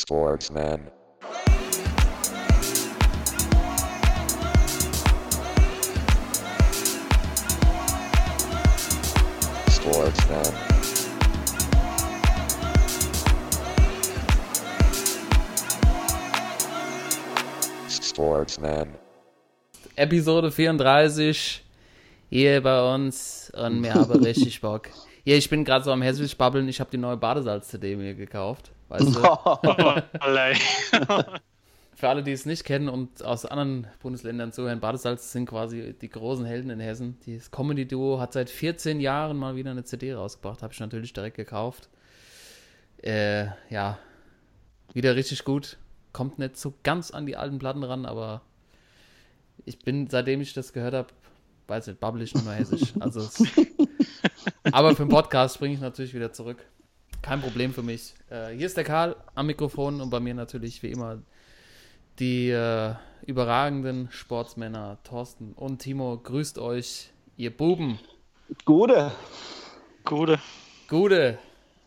Sportsman. Sportsman. Sportsman. Episode 34 hier bei uns und wir haben richtig Bock. Ja, ich bin gerade so am Hessisch babbeln. Ich habe die neue Badesalz-CD mir gekauft. Weißt du? Für alle, die es nicht kennen und aus anderen Bundesländern zuhören, Badesalz sind quasi die großen Helden in Hessen. Das Comedy-Duo hat seit 14 Jahren mal wieder eine CD rausgebracht. Habe ich natürlich direkt gekauft. Äh, ja, wieder richtig gut. Kommt nicht so ganz an die alten Platten ran, aber ich bin, seitdem ich das gehört habe, weiß nicht, babbel ich nur noch Hessisch. Also, es, aber für den Podcast bringe ich natürlich wieder zurück. Kein Problem für mich. Äh, hier ist der Karl am Mikrofon und bei mir natürlich wie immer die äh, überragenden Sportsmänner Thorsten und Timo. Grüßt euch, ihr Buben. Gute. Gute. Gute.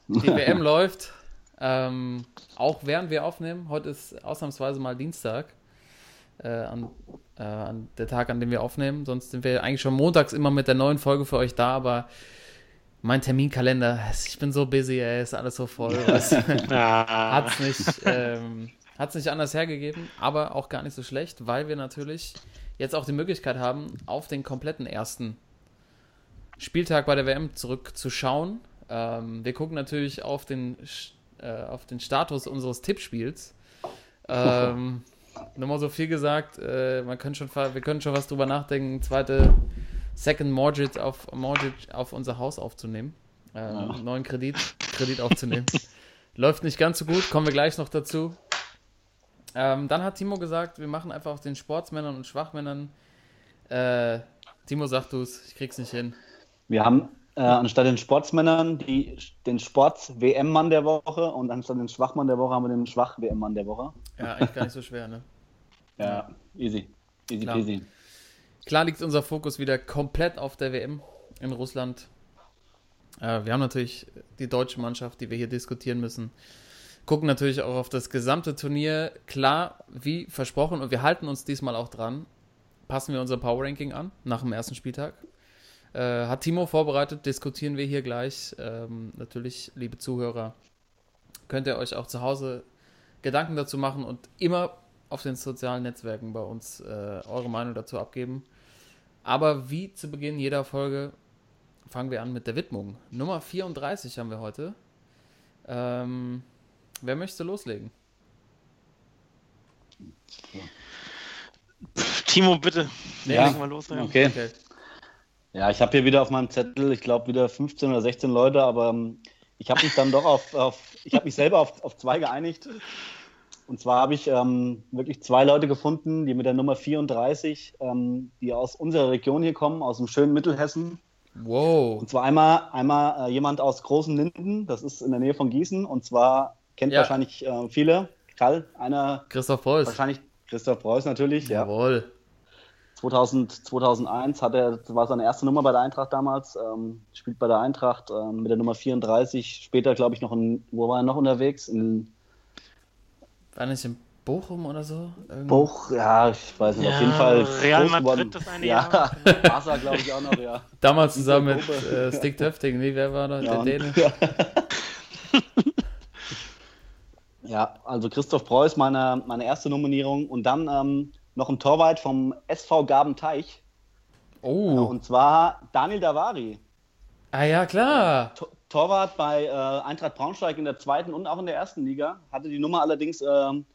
Die WM läuft. Ähm, auch während wir aufnehmen. Heute ist ausnahmsweise mal Dienstag. Äh, an, äh, an der Tag, an dem wir aufnehmen. Sonst sind wir eigentlich schon montags immer mit der neuen Folge für euch da, aber mein Terminkalender, ich bin so busy, ey, ist alles so voll. Ah, hat's nicht, ähm, hat's nicht anders hergegeben, aber auch gar nicht so schlecht, weil wir natürlich jetzt auch die Möglichkeit haben, auf den kompletten ersten Spieltag bei der WM zurückzuschauen. Ähm, wir gucken natürlich auf den, äh, auf den Status unseres Tippspiels. Ähm, nochmal so viel gesagt, äh, man schon, wir können schon was drüber nachdenken, zweite Second Mortgage auf, Mortgage auf unser Haus aufzunehmen. Äh, Neuen Kredit, Kredit aufzunehmen. Läuft nicht ganz so gut, kommen wir gleich noch dazu. Ähm, dann hat Timo gesagt, wir machen einfach aus den Sportsmännern und Schwachmännern. Äh, Timo, sag du es, ich krieg's nicht hin. Wir haben äh, anstatt den Sportsmännern die, den Sports-WM-Mann der Woche und anstatt den Schwachmann der Woche haben wir den Schwach-WM-Mann der Woche. Ja, eigentlich gar nicht so schwer, ne? Ja, easy. Easy Klar. peasy. Klar liegt unser Fokus wieder komplett auf der WM in Russland. Äh, wir haben natürlich die deutsche Mannschaft, die wir hier diskutieren müssen. Gucken natürlich auch auf das gesamte Turnier. Klar, wie versprochen, und wir halten uns diesmal auch dran, passen wir unser Power Ranking an nach dem ersten Spieltag. Äh, hat Timo vorbereitet, diskutieren wir hier gleich. Ähm, natürlich, liebe Zuhörer, könnt ihr euch auch zu Hause Gedanken dazu machen und immer auf den sozialen Netzwerken bei uns äh, eure Meinung dazu abgeben. Aber wie zu Beginn jeder Folge fangen wir an mit der Widmung. Nummer 34 haben wir heute. Ähm, wer möchte loslegen? Timo, bitte. Ja. Leg mal los. Ja. Okay. Okay. Ja, ich habe hier wieder auf meinem Zettel, ich glaube wieder 15 oder 16 Leute, aber ähm, ich habe mich dann doch auf, auf ich habe mich selber auf, auf zwei geeinigt. Und zwar habe ich ähm, wirklich zwei Leute gefunden, die mit der Nummer 34, ähm, die aus unserer Region hier kommen, aus dem schönen Mittelhessen. Wow. Und zwar einmal, einmal äh, jemand aus Großen Linden, das ist in der Nähe von Gießen. Und zwar kennt Ja. wahrscheinlich äh, viele. Karl, einer, Christoph Preuß. wahrscheinlich Christoph Preuß natürlich. Ja. Jawohl. 2000, 2001 hat er, war seine erste Nummer bei der Eintracht damals, ähm, spielt bei der Eintracht ähm, mit der Nummer 34. Später, glaube ich, noch in, wo war er noch unterwegs? In War nicht in Bochum oder so? Buch, ja, ich weiß nicht, Ja, auf jeden Fall. Real Madrid geworden. das eine ja, Jahr. Barca, glaube ich, auch noch, ja. Damals zusammen mit äh, Stick Töfting. Nee, wer war da? Ja, Der Däne? ja. ja, also Christoph Preuß, meine, meine erste Nominierung. Und dann ähm, noch ein Torwart vom SV Gabenteich. Oh. Und zwar Daniel Davari. Ah ja, klar. Tor- Torwart bei äh, Eintracht Braunschweig in der zweiten und auch in der ersten Liga. Hatte die Nummer allerdings ähm,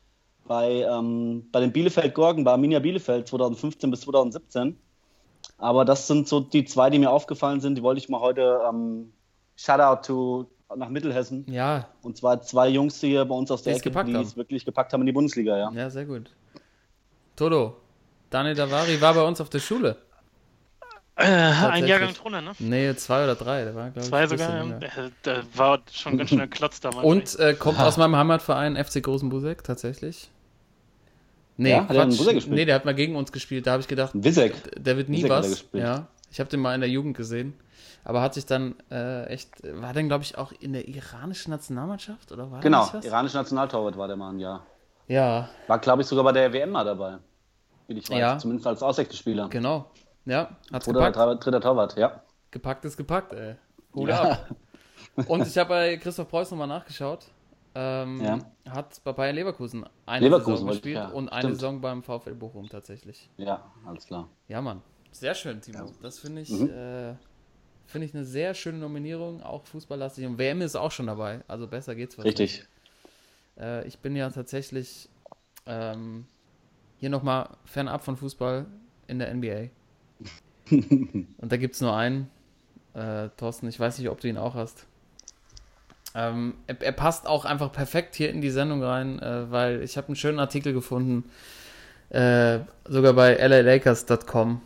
bei, ähm, bei den Bielefeld-Gorgen, bei Arminia Bielefeld 2015 bis 2017. Aber das sind so die zwei, die mir aufgefallen sind. Die wollte ich mal heute ähm, Shoutout to nach Mittelhessen. Ja, Und zwar zwei Jungs hier bei uns aus der Die es Ecke, die es wirklich gepackt haben in die Bundesliga, ja. ja, sehr gut. Toto. Daniel Davari war bei uns auf der Schule. Äh, ein. Jahrgang drunter, ne? Nee, zwei oder drei. Der war, glaube ich, Zwei ein sogar. Der, der war schon ganz schön ein Klotz damals. Und äh, kommt aus meinem Heimatverein FC Großenbusek, tatsächlich. Nee, Ja, hat er Quatsch. Nee, der hat mal gegen uns gespielt. Da habe ich gedacht, Wisek. der wird nie er was. Ja, ich habe den mal in der Jugend gesehen. Aber hat sich dann äh, echt, war dann glaube ich auch in der iranischen Nationalmannschaft oder war Genau, das was? iranischer Nationaltorwart war der Mann, ja. Ja, War, glaube ich, sogar bei der WM mal dabei. Wie ich weiß, Ja. zumindest als Auswechselspieler. genau. Ja, hat's Oder gepackt. dritter, dritter Torwart, ja. Gepackt ist gepackt, ey. Hut Ja. ab. Und ich habe bei Christoph Preuß nochmal nachgeschaut. Ähm, Ja. Hat bei Bayern Leverkusen eine Leverkusen Saison wollte ich, gespielt ja. und eine Stimmt. Saison beim VfL Bochum tatsächlich. Ja, alles klar. Ja, Mann. Sehr schön, Timo. Das finde ich, Mhm. äh, finde ich eine sehr schöne Nominierung, auch fußballlastig. Und WM ist auch schon dabei. Also besser geht's fast Richtig. Äh, ich bin ja tatsächlich ähm, hier nochmal fernab von Fußball in der NBA. Und da gibt es nur einen. Äh, Thorsten, ich weiß nicht, ob du ihn auch hast. Ähm, er, er passt auch einfach perfekt hier in die Sendung rein, äh, weil ich habe einen schönen Artikel gefunden, äh, sogar bei LALakers.com.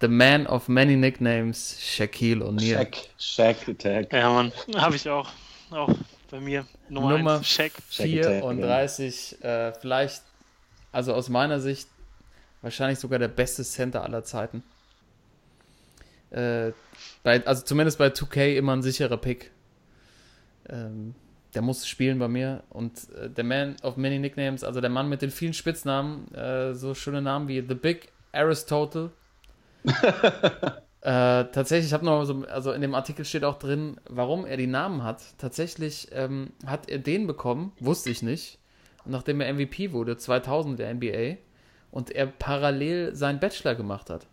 The man of many nicknames, Shaquille O'Neal. Shaq, Shaq Attack. Ja, Mann, habe ich auch. Auch bei mir. Nummer, Nummer eins, Shaq. Shaq Attack, 34, äh, vielleicht, also aus meiner Sicht, wahrscheinlich sogar der beste Center aller Zeiten. Äh, bei, also zumindest bei 2K immer ein sicherer Pick. Ähm, der muss spielen bei mir. Und äh, der Man of Many Nicknames, also der Mann mit den vielen Spitznamen, äh, so schöne Namen wie The Big Aristotle. Äh, tatsächlich, ich habe noch so, also in dem Artikel steht auch drin, warum er die Namen hat. Tatsächlich ähm, hat er den bekommen, wusste ich nicht, nachdem er MVP wurde, 2000 der NBA, und er parallel seinen Bachelor gemacht hat.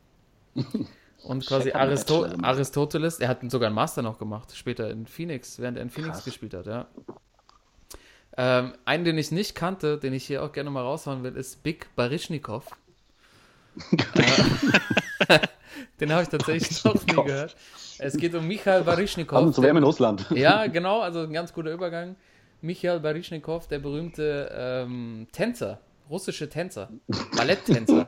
Und quasi Aristo. Aristoteles, er hat sogar einen Master noch gemacht, später in Phoenix, während er in Phoenix Krass. gespielt hat, ja. Ähm, einen, den ich nicht kannte, den ich hier auch gerne mal raushauen will, ist Big Baryshnikov. äh, den habe ich tatsächlich noch nie gehört. Es geht um Michael Haben Baryshnikov. zur WM in Russland. Ja, genau, also ein ganz guter Übergang. Michael Baryshnikov, der berühmte ähm, Tänzer, russische Tänzer, Balletttänzer.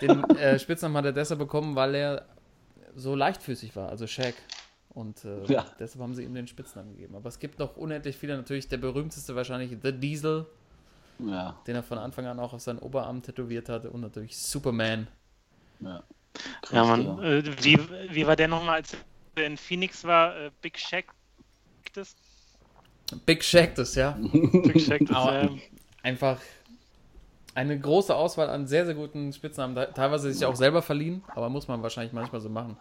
Den äh, Spitznamen hat er deshalb bekommen, weil er so leichtfüßig war, also Shaq. Und äh, Ja. deshalb haben sie ihm den Spitznamen gegeben. Aber es gibt noch unendlich viele, natürlich der berühmteste wahrscheinlich The Diesel, Ja, den er von Anfang an auch auf seinen Oberarm tätowiert hatte und natürlich Superman. ja. Ja, Mann. Digga. Äh, wie, wie war der nochmal, als er in Phoenix war? Äh, Big Shaq? Das? Big Shaq das, ja. Big Shaq, das, Aber- ähm, einfach eine große Auswahl an sehr, sehr guten Spitznamen. Teilweise sich auch selber verliehen, aber muss man wahrscheinlich manchmal so machen.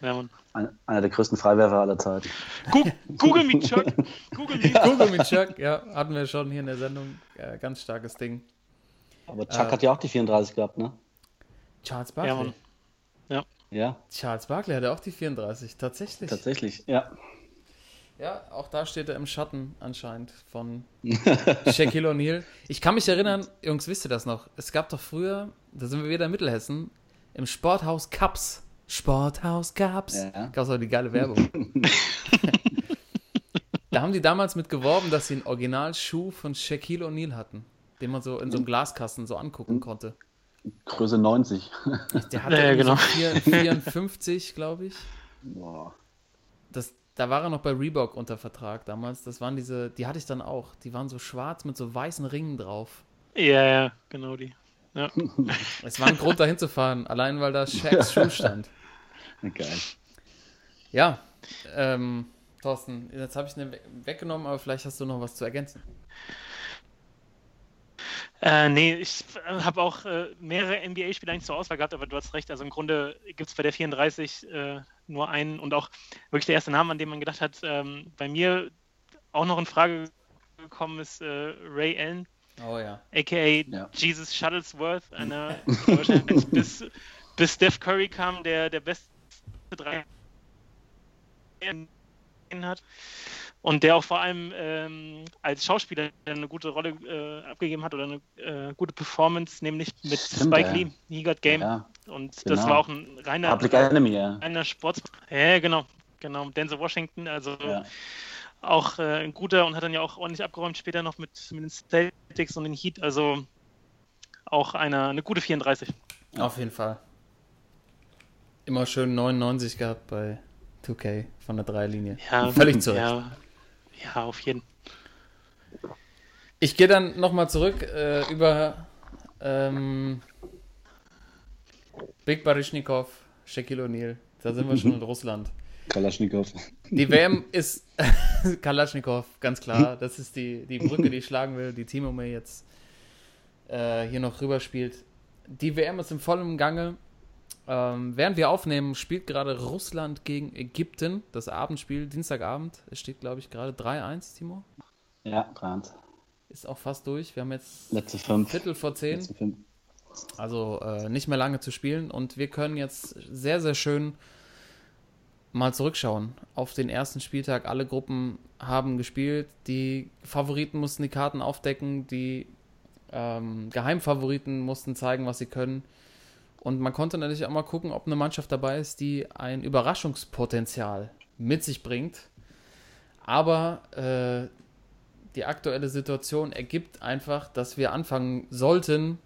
ja, Mann. Ein, einer der größten Freiwerfer aller Zeiten. Gu Google me, Chuck. Google me. Google mit Chuck, ja, hatten wir schon hier in der Sendung. Äh, ganz starkes Ding. Aber Chuck hat ja auch die 34 gehabt, ne? Charles Ja, Barkley. Mann. Ja, Charles Barkley hatte auch die 34, tatsächlich. tatsächlich. Ja. Ja, auch da steht er im Schatten anscheinend von Shaquille O'Neal. Ich kann mich erinnern, Jungs, wisst ihr das noch? Es gab doch früher, da sind wir wieder in Mittelhessen, im Sporthaus Cups. Sporthaus Cups. Ja. Gab es auch die geile Werbung. da haben die damals mit geworben, dass sie einen Originalschuh von Shaquille O'Neal hatten, den man so in so einem Glaskasten so angucken konnte. Größe 90. Der hatte Ja, genau. so 4, 54, glaube ich. Boah. Das, da war er noch bei Reebok unter Vertrag damals. Das waren diese, die hatte ich dann auch. Die waren so schwarz mit so weißen Ringen drauf. Ja, ja, genau die. Ja. Es war ein Grund, da hinzufahren, allein weil da Shaqs Schuh stand. Geil. Ja, ähm, Thorsten, jetzt habe ich we- weggenommen, aber vielleicht hast du noch was zu ergänzen. Äh, nee, ich habe auch äh, mehrere NBA-Spiele eigentlich zur Auswahl gehabt, aber du hast recht. Also im Grunde gibt es bei der 34 äh, nur einen und auch wirklich der erste Name, an den man gedacht hat. Ähm, bei mir auch noch in Frage gekommen ist äh, Ray Allen, Oh ja. aka Ja. Jesus Shuttlesworth, einer der wahrscheinlich bis, bis Steph Curry kam, der der beste drei hat. Und der auch vor allem ähm, als Schauspieler eine gute Rolle äh, abgegeben hat oder eine äh, gute Performance, nämlich mit Stimmt, Spike ja. Lee, He Got Game. Ja. Und das genau. war auch ein reiner, Public Enemy, ja. reiner Sports. Ja, genau. Genau. Denzel Washington, also ja. auch äh, ein guter und hat dann ja auch ordentlich abgeräumt später noch mit, mit den Celtics und den Heat. Also auch eine, eine gute 34. Auf jeden Fall. Immer schön 99 gehabt bei 2K von der Dreilinie. Ja, Völlig zurecht. Ja, ja, auf jeden. Ich gehe dann nochmal zurück äh, über ähm, Big Baryshnikov, Shaquille O'Neal. Da sind wir schon in Russland. Kalaschnikow. Die WM ist Kalaschnikow, ganz klar. Das ist die, die Brücke, die ich schlagen will, die Timo mir jetzt äh, hier noch rüberspielt. Die WM ist im vollen Gange. Ähm, während wir aufnehmen, spielt gerade Russland gegen Ägypten. Das Abendspiel, Dienstagabend. Es steht, glaube ich, gerade 3-1, Timo. Ja, 3-1. Ist auch fast durch. Wir haben jetzt Letzte fünf. Viertel vor zehn. Letzte fünf. Also äh, nicht mehr lange zu spielen und wir können jetzt sehr, sehr schön mal zurückschauen auf den ersten Spieltag. Alle Gruppen haben gespielt. Die Favoriten mussten die Karten aufdecken. Die ähm, Geheimfavoriten mussten zeigen, was sie können. Und man konnte natürlich auch mal gucken, ob eine Mannschaft dabei ist, die ein Überraschungspotenzial mit sich bringt. Aber äh, die aktuelle Situation ergibt einfach, dass wir anfangen sollten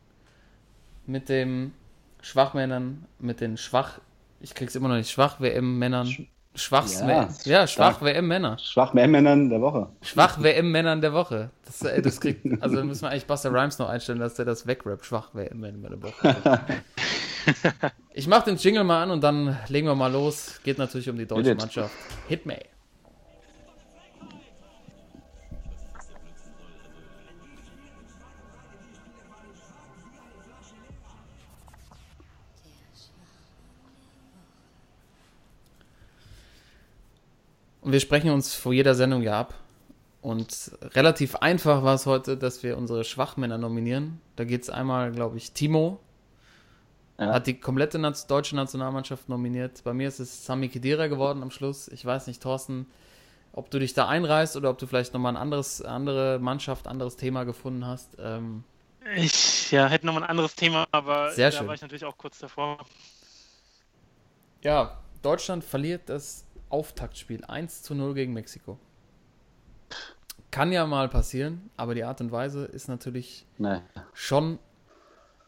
mit den Schwachmännern, mit den Schwach, ich krieg's immer noch nicht, Schwach-WM-Männern. Schwachs Ja, ja, stark. Schwach-WM-Männer. Schwach mehr Männern der Woche. Schwach-WM-Männern der Woche. Das, äh, das kriegt, also müssen wir eigentlich Buster Rhymes noch einstellen, dass der das wegrappt. Schwach-WM-Männer der Woche. Ich mach den Jingle mal an und dann legen wir mal los. Geht natürlich um die deutsche Hit it. Mannschaft. Hit me. Und wir sprechen uns vor jeder Sendung ja ab. Und relativ einfach war es heute, dass wir unsere Schwachmänner nominieren. Da geht es einmal, glaube ich, Timo. Ja. Hat die komplette deutsche Nationalmannschaft nominiert. Bei mir ist es Sami Khedira geworden am Schluss. Ich weiß nicht, Thorsten, ob du dich da einreißt oder ob du vielleicht nochmal ein anderes, andere Mannschaft, anderes Thema gefunden hast. Ähm, Ich ja, hätte nochmal ein anderes Thema, aber Sehr da schön. war ich natürlich auch kurz davor. ja, Deutschland verliert das Auftaktspiel 1 zu 0 gegen Mexiko. Kann ja mal passieren, aber die Art und Weise ist natürlich Nee. schon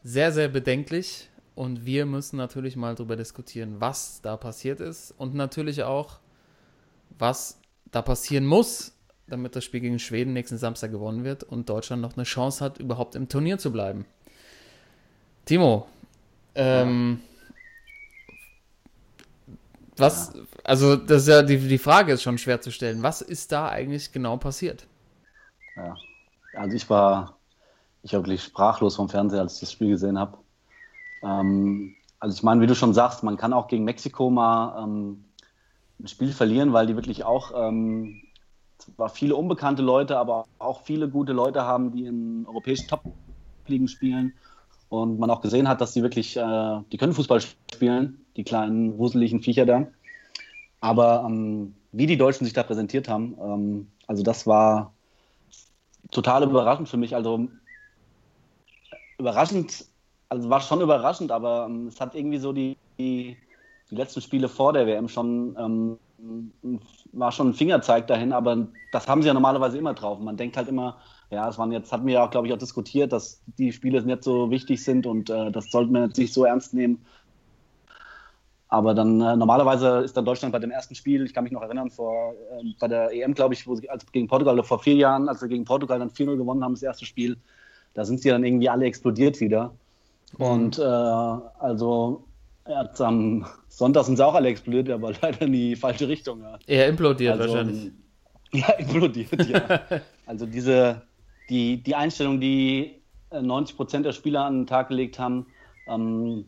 sehr, sehr bedenklich. Und wir müssen natürlich mal darüber diskutieren, was da passiert ist und natürlich auch, was da passieren muss, damit das Spiel gegen Schweden nächsten Samstag gewonnen wird und Deutschland noch eine Chance hat, überhaupt im Turnier zu bleiben. Timo, ähm, was, also das ja die, die Frage ist schon schwer zu stellen. Was ist da eigentlich genau passiert? Ja. Also ich war, ich war wirklich sprachlos vom Fernseher, als ich das Spiel gesehen habe. Ähm, also ich meine, wie du schon sagst, man kann auch gegen Mexiko mal ähm, ein Spiel verlieren, weil die wirklich auch ähm, zwar viele unbekannte Leute, aber auch viele gute Leute haben, die in europäischen Top-Ligen spielen. Und man auch gesehen hat, dass die wirklich, äh, die können Fußball spielen, die kleinen wuseligen Viecher da. Aber ähm, wie die Deutschen sich da präsentiert haben, ähm, also das war total überraschend für mich. Also überraschend, also war schon überraschend, aber ähm, es hat irgendwie so die, die, die letzten Spiele vor der WM schon, ähm, war schon ein Fingerzeig dahin, aber das haben sie ja normalerweise immer drauf. Man denkt halt immer, ja, es waren jetzt, hatten wir ja, glaube ich, auch diskutiert, dass die Spiele nicht so wichtig sind und äh, das sollten wir jetzt nicht so ernst nehmen. Aber dann äh, normalerweise ist dann Deutschland bei dem ersten Spiel, ich kann mich noch erinnern, vor äh, bei der EM, glaube ich, wo sie als gegen Portugal vor vier Jahren, als wir gegen Portugal dann 4-0 gewonnen haben, das erste Spiel, da sind sie dann irgendwie alle explodiert wieder. Und äh, also jetzt am Sonntag sind auch alle explodiert, aber leider in die falsche Richtung. Ja. Er implodiert Also, wahrscheinlich. Ja, implodiert, ja. also diese, die, die Einstellung, die äh, 90 Prozent der Spieler an den Tag gelegt haben, ähm,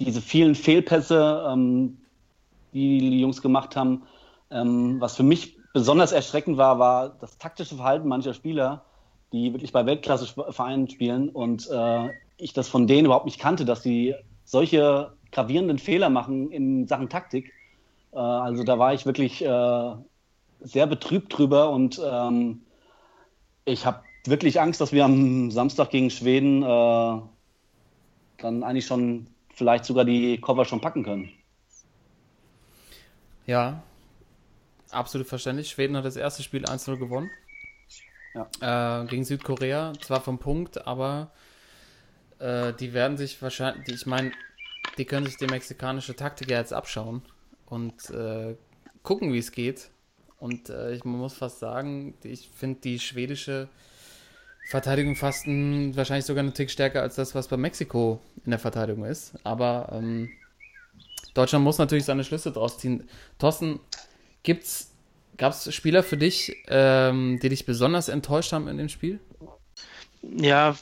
diese vielen Fehlpässe, ähm, die die Jungs gemacht haben, ähm, was für mich besonders erschreckend war, war das taktische Verhalten mancher Spieler, die wirklich bei Weltklasse-Vereinen spielen und äh, ich das von denen überhaupt nicht kannte, dass sie solche gravierenden Fehler machen in Sachen Taktik. Äh, also da war ich wirklich äh, sehr betrübt drüber und ähm, ich habe wirklich Angst, dass wir am Samstag gegen Schweden äh, dann eigentlich schon vielleicht sogar die Cover schon packen können. Ja, absolut verständlich. Schweden hat das erste Spiel 1-0 gewonnen. Äh, gegen Südkorea, zwar vom Punkt, aber äh, die werden sich wahrscheinlich, ich meine, die können sich die mexikanische Taktik ja jetzt abschauen und äh, gucken, wie es geht. Und äh, ich muss fast sagen, ich finde die schwedische Verteidigung fast ein, wahrscheinlich sogar einen Tick stärker als das, was bei Mexiko in der Verteidigung ist. Aber ähm, Deutschland muss natürlich seine Schlüsse draus ziehen. Thorsten, gab es Spieler für dich, ähm, die dich besonders enttäuscht haben in dem Spiel? Ja,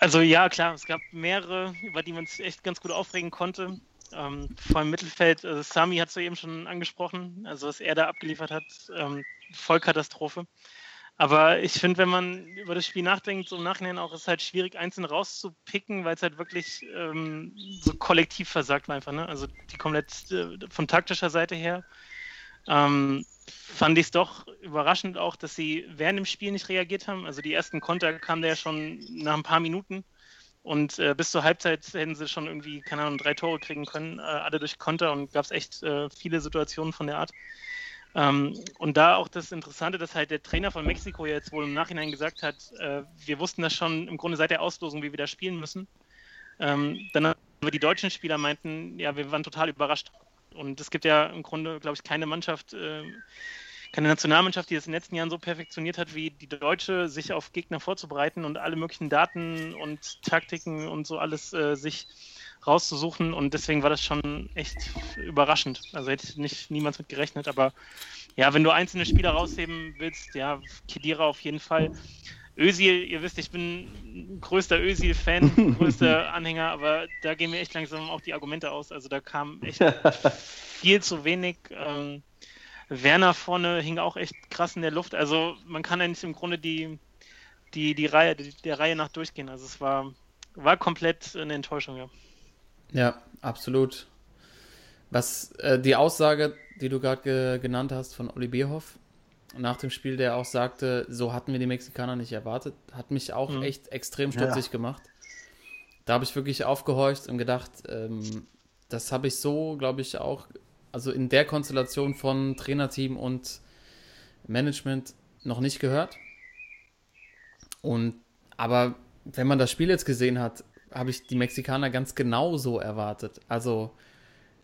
also ja, klar, es gab mehrere, über die man sich echt ganz gut aufregen konnte. Ähm, vor allem Mittelfeld, also Sami hat es ja eben schon angesprochen, also was er da abgeliefert hat, ähm, Vollkatastrophe. Aber ich finde, wenn man über das Spiel nachdenkt, so im Nachhinein auch, ist es halt schwierig, einzeln rauszupicken, weil es halt wirklich ähm, so kollektiv versagt war einfach. Ne? Also die komplett äh, von taktischer Seite her ähm, fand ich es doch überraschend auch, dass sie während dem Spiel nicht reagiert haben. Also die ersten Konter kamen ja schon nach ein paar Minuten. Und äh, bis zur Halbzeit hätten sie schon irgendwie, keine Ahnung, drei Tore kriegen können, äh, alle durch Konter und gab es echt äh, viele Situationen von der Art. Ähm, und da auch das Interessante, dass halt der Trainer von Mexiko jetzt wohl im Nachhinein gesagt hat, äh, wir wussten das schon im Grunde seit der Auslosung, wie wir da spielen müssen. Ähm, dann aber die deutschen Spieler meinten, ja, wir waren total überrascht. Und es gibt ja im Grunde, glaube ich, keine Mannschaft, äh, keine Nationalmannschaft, die das in den letzten Jahren so perfektioniert hat wie die deutsche, sich auf Gegner vorzubereiten und alle möglichen Daten und Taktiken und so alles äh, sich rauszusuchen und deswegen war das schon echt überraschend. Also hätte nicht niemand mit gerechnet, aber ja, wenn du einzelne Spieler rausheben willst, ja, Kedira auf jeden Fall. Özil, ihr wisst, ich bin größter Özil-Fan, größter Anhänger, aber da gehen mir echt langsam auch die Argumente aus. Also da kam echt viel zu wenig. Ähm, Werner vorne hing auch echt krass in der Luft. Also man kann eigentlich im Grunde die, die, die Reihe, die, der Reihe nach durchgehen. Also es war, war komplett eine Enttäuschung, ja. Ja, absolut. Was äh, die Aussage, die du gerade ge genannt hast von Olli Bierhoff nach dem Spiel, der auch sagte, so hatten wir die Mexikaner nicht erwartet, hat mich auch mhm. echt extrem stutzig ja. gemacht. Da habe ich wirklich aufgehorcht und gedacht, ähm, das habe ich so, glaube ich, auch, also in der Konstellation von Trainerteam und Management noch nicht gehört. Und aber wenn man das Spiel jetzt gesehen hat, habe ich die Mexikaner ganz genau so erwartet. Also,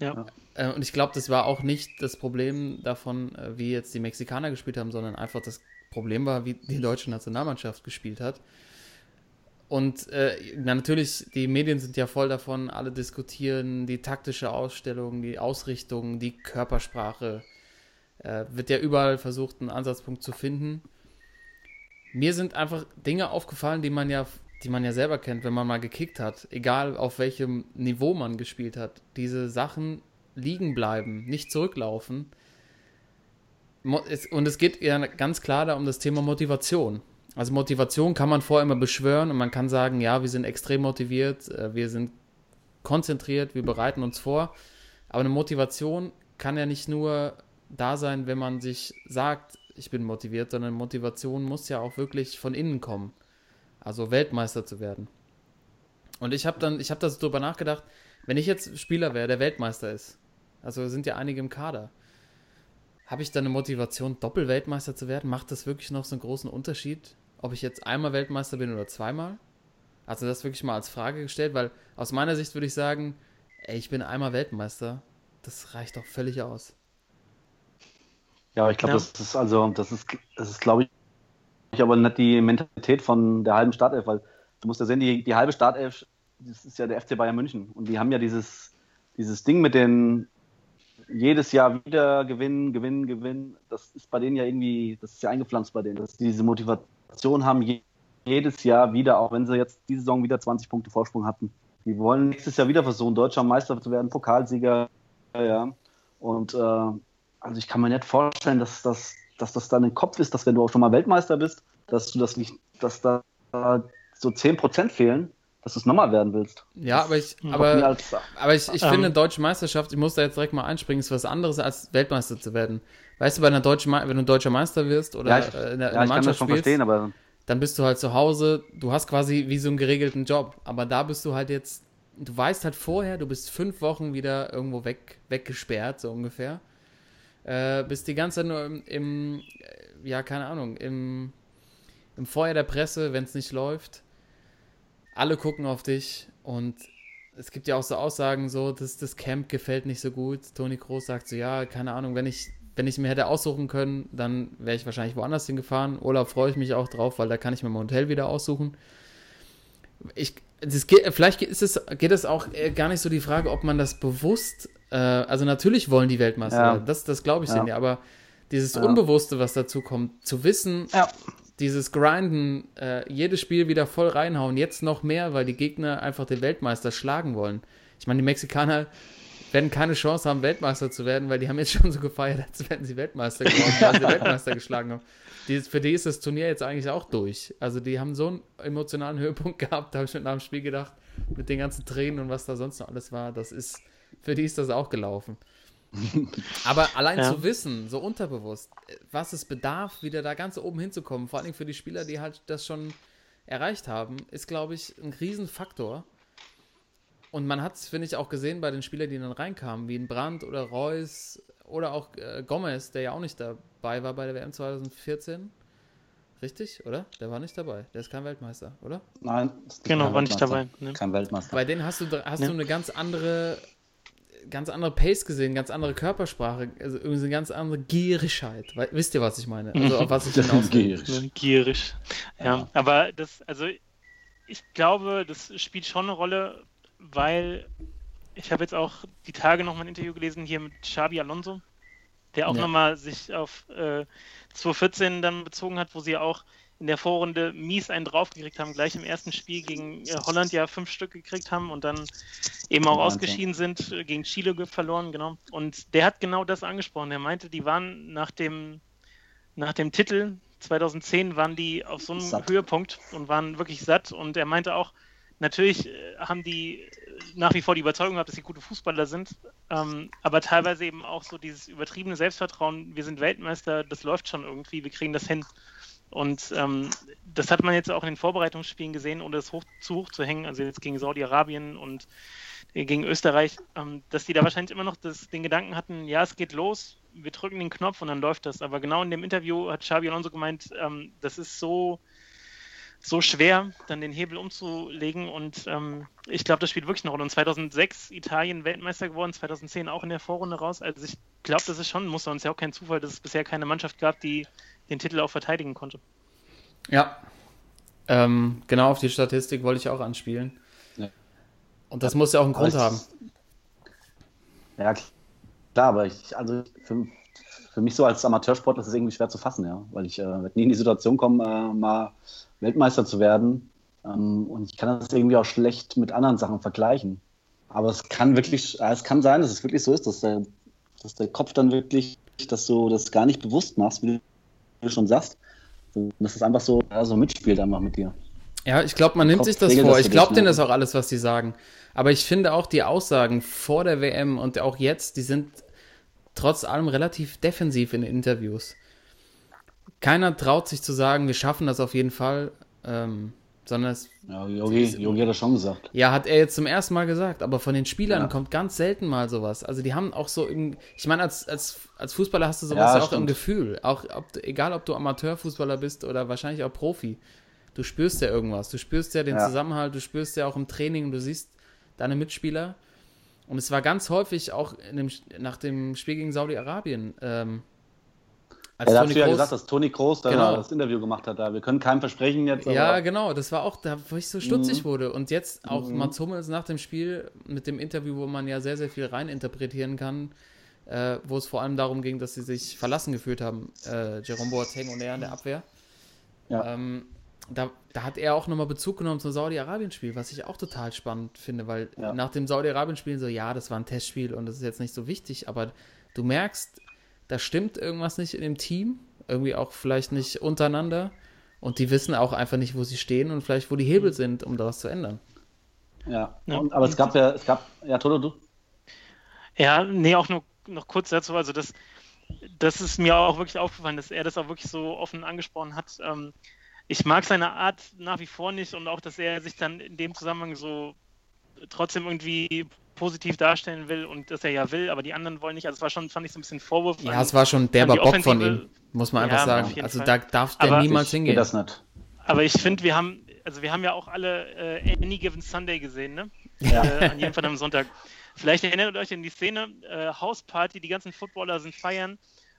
ja. Äh, und ich glaube, das war auch nicht das Problem davon, äh, wie jetzt die Mexikaner gespielt haben, sondern einfach das Problem war, wie die deutsche Nationalmannschaft gespielt hat. Und äh, na, natürlich, die Medien sind ja voll davon, alle diskutieren die taktische Ausstellung, die Ausrichtung, die Körpersprache. Äh, wird ja überall versucht, einen Ansatzpunkt zu finden. Mir sind einfach Dinge aufgefallen, die man ja die man ja selber kennt, wenn man mal gekickt hat, egal auf welchem Niveau man gespielt hat, diese Sachen liegen bleiben, nicht zurücklaufen. Und es geht ja ganz klar da um das Thema Motivation. Also Motivation kann man vorher immer beschwören und man kann sagen, ja, wir sind extrem motiviert, äh, wir sind konzentriert, wir bereiten uns vor. Aber eine Motivation kann ja nicht nur da sein, wenn man sich sagt, ich bin motiviert, sondern Motivation muss ja auch wirklich von innen kommen. Also Weltmeister zu werden. Und ich habe dann, ich habe das drüber nachgedacht, wenn ich jetzt Spieler wäre, der Weltmeister ist, also sind ja einige im Kader, habe ich dann eine Motivation, Doppelweltmeister zu werden? Macht das wirklich noch so einen großen Unterschied, ob ich jetzt einmal Weltmeister bin oder zweimal? Also das wirklich mal als Frage gestellt, weil aus meiner Sicht würde ich sagen, ey, ich bin einmal Weltmeister, das reicht doch völlig aus. Ja, ich glaube, ja. das ist also, das ist, das ist, glaube ich, aber nicht die Mentalität von der halben Startelf, weil du musst ja sehen, die, die halbe Startelf, das ist ja der FC Bayern München und die haben ja dieses, dieses Ding mit den jedes Jahr wieder gewinnen, gewinnen, gewinnen. Das ist bei denen ja irgendwie, das ist ja eingepflanzt bei denen, dass sie diese Motivation haben, jedes Jahr wieder, auch wenn sie jetzt diese Saison wieder 20 Punkte Vorsprung hatten. Die wollen nächstes Jahr wieder versuchen, deutscher Meister zu werden, Pokalsieger, ja. Und äh, also ich kann mir nicht vorstellen, dass das dass das dann im Kopf ist, dass wenn du auch schon mal Weltmeister bist, dass du das nicht, dass da so 10% fehlen, dass du es nochmal werden willst. Ja, aber ich, aber, als, aber ich, ich ähm, finde, deutsche Meisterschaft, ich muss da jetzt direkt mal einspringen, ist was anderes als Weltmeister zu werden. Weißt du, bei einer deutschen, wenn du deutscher Meister wirst oder ja, ich, in der, ja, in der Mannschaft spielst, verstehen, aber dann bist du halt zu Hause, du hast quasi wie so einen geregelten Job, aber da bist du halt jetzt, du weißt halt vorher, du bist fünf Wochen wieder irgendwo weg, weggesperrt, so ungefähr. Äh, bist die ganze Zeit nur im, im äh, ja, keine Ahnung, im, im Feuer der Presse, wenn es nicht läuft. Alle gucken auf dich und es gibt ja auch so Aussagen, so, dass das Camp gefällt nicht so gut. Toni Kroos sagt so, ja, keine Ahnung, wenn ich, wenn ich mir hätte aussuchen können, dann wäre ich wahrscheinlich woanders hingefahren. Urlaub freue ich mich auch drauf, weil da kann ich mir mein Hotel wieder aussuchen. Ich, das geht, vielleicht ist es, geht es auch äh, gar nicht so die Frage, ob man das bewusst, äh, also natürlich wollen die Weltmeister, Ja. das, das glaube ich Ja. ja. aber dieses Ja. Unbewusste, was dazu kommt, zu wissen, Ja. dieses Grinden, äh, jedes Spiel wieder voll reinhauen, jetzt noch mehr, weil die Gegner einfach den Weltmeister schlagen wollen. Ich meine, die Mexikaner werden keine Chance haben, Weltmeister zu werden, weil die haben jetzt schon so gefeiert, als wären sie Weltmeister geworden, weil sie Weltmeister geschlagen haben. Die, für die ist das Turnier jetzt eigentlich auch durch. Also die haben so einen emotionalen Höhepunkt gehabt, da habe ich mir nach dem Spiel gedacht, mit den ganzen Tränen und was da sonst noch alles war, das ist, für die ist das auch gelaufen. Aber allein Ja. zu wissen, so unterbewusst, was es bedarf, wieder da ganz oben hinzukommen, vor allem für die Spieler, die halt das schon erreicht haben, ist, glaube ich, ein Riesenfaktor. Und man hat es, finde ich, auch gesehen bei den Spielern, die dann reinkamen, wie ein Brandt oder Reus oder auch äh, Gomez, der ja auch nicht dabei war bei der WM 2014. Richtig, oder? Der war nicht dabei. Der ist kein Weltmeister, oder? Nein. Genau, war nicht dabei. Ne? Kein Weltmeister. Bei denen hast du, hast Ja. du eine ganz andere, ganz andere Pace gesehen, ganz andere Körpersprache, also irgendwie eine ganz andere Gierigkeit. Wisst ihr, was ich meine? Also auf was ich hinaus. Gierig. Ne, Gierig. Ja. Ja. aber das, also ich glaube, das spielt schon eine Rolle, weil ich habe jetzt auch die Tage noch mal ein Interview gelesen hier mit Xabi Alonso, der auch Ja. noch mal sich auf äh, 2014 dann bezogen hat, wo sie auch in der Vorrunde mies einen draufgekriegt haben, gleich im ersten Spiel gegen äh, Holland ja fünf Stück gekriegt haben und dann eben auch Wahnsinn. ausgeschieden sind, äh, gegen Chile verloren, genau. Und der hat genau das angesprochen. Er meinte, die waren nach dem, nach dem Titel 2010 waren die auf so einem Satt. Höhepunkt und waren wirklich satt. Und er meinte auch, natürlich äh, haben die äh, nach wie vor die Überzeugung gehabt, dass sie gute Fußballer sind, ähm, aber teilweise eben auch so dieses übertriebene Selbstvertrauen, wir sind Weltmeister, das läuft schon irgendwie, wir kriegen das hin. Und ähm, das hat man jetzt auch in den Vorbereitungsspielen gesehen, ohne das hoch, zu hoch zu hängen, also jetzt gegen Saudi-Arabien und äh, gegen Österreich, ähm, dass die da wahrscheinlich immer noch das, den Gedanken hatten, ja, es geht los, wir drücken den Knopf und dann läuft das. Aber genau in dem Interview hat Xabi Alonso gemeint, ähm, das ist so, so schwer, dann den Hebel umzulegen und ähm, ich glaube, das spielt wirklich eine Rolle. Und 2006 Italien Weltmeister geworden, 2010 auch in der Vorrunde raus. Also ich glaube, das ist schon ein Muster und es ist ja auch kein Zufall, dass es bisher keine Mannschaft gab, die den Titel auch verteidigen konnte. Ja. Ähm, genau auf die Statistik wollte ich auch anspielen. Ja. Und das muss ja auch einen Grund Aber haben. ich- Ja, klar, aber ich, also für, für mich so als Amateursportler ist es irgendwie schwer zu fassen, ja, weil ich äh, nie in die Situation kommen, äh, mal Weltmeister zu werden. Ähm, und ich kann das irgendwie auch schlecht mit anderen Sachen vergleichen. Aber es kann wirklich, äh, es kann sein, dass es wirklich so ist, dass der, dass der Kopf dann wirklich, dass du das gar nicht bewusst machst, wie du schon sagst. Und dass es einfach so, ja, so mitspielt einfach mit dir. Ja, ich glaube, man nimmt Kopf sich das vor. das Ich glaube dich, denen ne? das auch alles, was die sagen. Aber ich finde auch die Aussagen vor der WM und auch jetzt, die sind trotz allem relativ defensiv in den Interviews. Keiner traut sich zu sagen, wir schaffen das auf jeden Fall, ähm, sondern es, Ja, Yogi, Yogi hat das schon gesagt. ja, hat er jetzt zum ersten Mal gesagt, aber von den Spielern Ja. kommt ganz selten mal sowas. Also die haben auch so im, ich meine, als, als, als Fußballer hast du sowas Ja, ja, auch im stimmt. Gefühl. Auch ob, egal, ob du Amateurfußballer bist oder wahrscheinlich auch Profi. Du spürst ja irgendwas. Du spürst ja den. Zusammenhalt, du spürst ja auch im Training, du siehst deine Mitspieler. Und es war ganz häufig auch in dem, nach dem Spiel gegen Saudi-Arabien. Ähm, als Ja, da Toni hast du ja Kroos- gesagt, dass Toni Kroos da Genau. das Interview gemacht hat. Da. Wir können keinem versprechen jetzt. Ja, genau, das war auch da, wo ich so stutzig Mhm. wurde. Und jetzt auch Mhm. Mats Hummels nach dem Spiel mit dem Interview, wo man ja sehr, sehr viel reininterpretieren kann, äh, wo es vor allem darum ging, dass sie sich verlassen gefühlt haben, äh, Jerome Boateng und er in der Abwehr. Ja. Ähm, da, da hat er auch nochmal Bezug genommen zum Saudi-Arabien-Spiel, was ich auch total spannend finde, weil Ja. nach dem Saudi-Arabien-Spiel so, ja, das war ein Testspiel und das ist jetzt nicht so wichtig, aber du merkst, da stimmt irgendwas nicht in dem Team, irgendwie auch vielleicht nicht untereinander und die wissen auch einfach nicht, wo sie stehen und vielleicht, wo die Hebel sind, um da was zu ändern. Ja. Ja. Und, aber es gab ja, es gab, ja, Toto, du? Ja, nee, auch nur noch kurz dazu. Also, das, das ist mir auch wirklich aufgefallen, dass er das auch wirklich so offen angesprochen hat. Ähm, ich mag seine Art nach wie vor nicht und auch, dass er sich dann in dem Zusammenhang so trotzdem irgendwie positiv darstellen will und dass er ja will, aber die anderen wollen nicht. Also, es war schon, fand ich so ein bisschen Vorwurf. Ja, es war schon derber Bock von ihm, muss man Ja, einfach auf sagen. Also Fall. da darf der Aber- niemals Ich hingehen. geht das nicht. Aber ich finde, wir haben, also wir haben ja auch alle äh, Any Given Sunday gesehen, ne? Ja. Äh, an jedem verdammten Sonntag. Vielleicht erinnert ihr euch an die Szene, äh, Hausparty, die ganzen Footballer sind feiern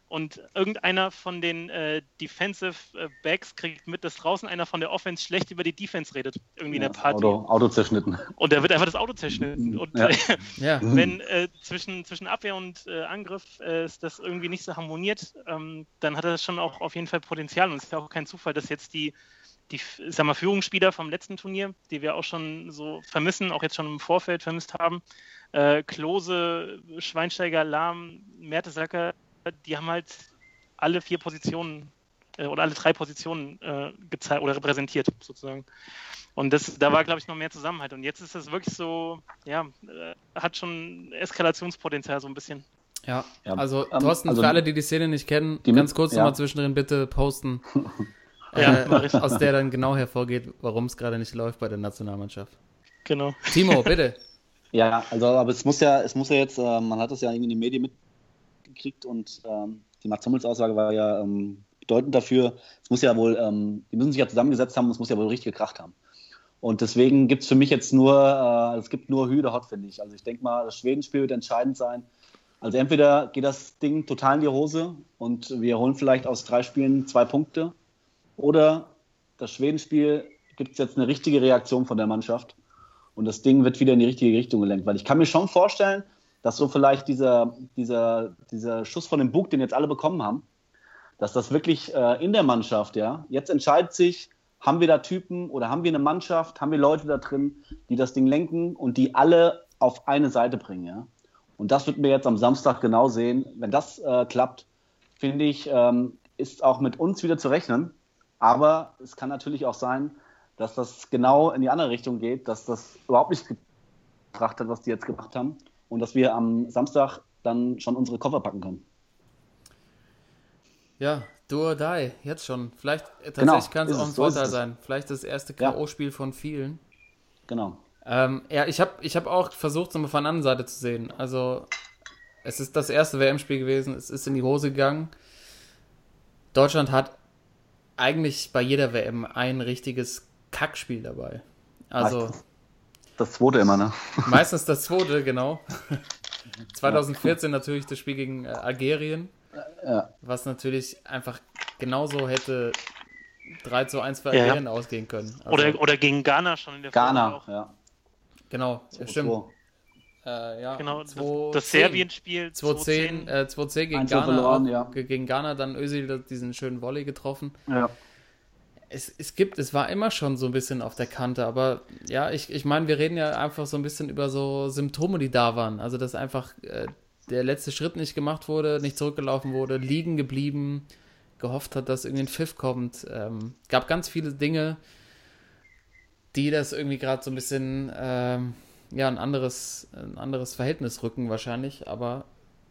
und irgendeiner von den äh, Defensive äh, Backs kriegt mit, dass draußen einer von der Offense schlecht über die Defense redet, irgendwie Ja, in der Party. Auto, Auto zerschnitten. Und da wird einfach das Auto zerschnitten. Und Ja. Ja, wenn äh, zwischen, zwischen Abwehr und äh, Angriff äh, ist das irgendwie nicht so harmoniert, ähm, dann hat das schon auch auf jeden Fall Potenzial. Und es ist ja auch kein Zufall, dass jetzt die, die sag mal, Führungsspieler vom letzten Turnier, die wir auch schon so vermissen, auch jetzt schon im Vorfeld vermisst haben, äh, Klose, Schweinsteiger, Lahm, Mertesacker, die haben halt alle vier Positionen äh, oder alle drei Positionen äh, gezeigt oder repräsentiert sozusagen. Und das, da war, glaube ich, noch mehr Zusammenhalt. Und jetzt ist es wirklich so, ja, äh, hat schon Eskalationspotenzial so ein bisschen. ja. Ja, Also, ähm, Thorsten, also für alle, die die Szene nicht kennen, die ganz kurz ja. nochmal zwischendrin bitte posten, Ja, äh, mach ich. aus der dann genau hervorgeht, warum es gerade nicht läuft bei der Nationalmannschaft. Genau. Timo, bitte. Ja, also aber es muss ja, es muss ja jetzt, äh, man hat das ja irgendwie in den Medien mitgekriegt und ähm, die Mats Hummels Aussage war ja ähm, bedeutend dafür. Es muss ja wohl, ähm, die müssen sich ja zusammengesetzt haben und es muss ja wohl richtig gekracht haben. Und deswegen gibt es für mich jetzt nur, äh, es gibt nur Hü Hot, finde ich. Also ich denke mal, das Schwedenspiel wird entscheidend sein. Also entweder geht das Ding total in die Hose und wir holen vielleicht aus drei Spielen zwei Punkte oder das Schwedenspiel gibt es jetzt eine richtige Reaktion von der Mannschaft und das Ding wird wieder in die richtige Richtung gelenkt. Weil ich kann mir schon vorstellen, dass so vielleicht dieser, dieser, dieser Schuss von dem Bug, den jetzt alle bekommen haben, dass das wirklich äh, in der Mannschaft, ja, jetzt entscheidet sich, haben wir da Typen oder haben wir eine Mannschaft, haben wir Leute da drin, die das Ding lenken und die alle auf eine Seite bringen, ja. Und das wird wir jetzt am Samstag genau sehen. Wenn das äh, klappt, finde ich, ähm, ist auch mit uns wieder zu rechnen. Aber es kann natürlich auch sein, dass das genau in die andere Richtung geht, dass das überhaupt nicht gebracht hat, was die jetzt gemacht haben. Und dass wir am Samstag dann schon unsere Koffer packen können. Ja, do or die, jetzt schon. Vielleicht, äh, Genau, tatsächlich kann es auch ein so Vorteil es. sein. Vielleicht das erste Ja. K.O.-Spiel von vielen. Genau. Ähm, ja, ich habe ich hab auch versucht, es mal von der anderen Seite zu sehen. Also, es ist das erste WM-Spiel gewesen, es ist in die Hose gegangen. Deutschland hat eigentlich bei jeder WM ein richtiges Kackspiel dabei. Also, Das zweite immer, ne? meistens das zweite, genau. 2014 natürlich das Spiel gegen äh, Algerien, Ja. was natürlich einfach genauso hätte 3 zu 1 für Ja. Algerien ausgehen können. Also, Oder, oder gegen Ghana schon in der Folge Ghana, auch. ja. genau, stimmt. So. Äh, ja, Genau, das, 2-10. das Serbien-Spiel 2-10 äh, 2-10 gegen 1-0 Ghana. verloren, ja. ge- Gegen Ghana dann Özil diesen schönen Volley getroffen. Ja. Es, es gibt, es war immer schon so ein bisschen auf der Kante, aber ja, ich, ich meine, wir reden ja einfach so ein bisschen über so Symptome, die da waren. Also, dass einfach äh, der letzte Schritt nicht gemacht wurde, nicht zurückgelaufen wurde, liegen geblieben, gehofft hat, dass irgendwie ein Pfiff kommt. Ähm, gab ganz viele Dinge, die das irgendwie gerade so ein bisschen, ähm, ja, ein anderes, ein anderes Verhältnis rücken wahrscheinlich, aber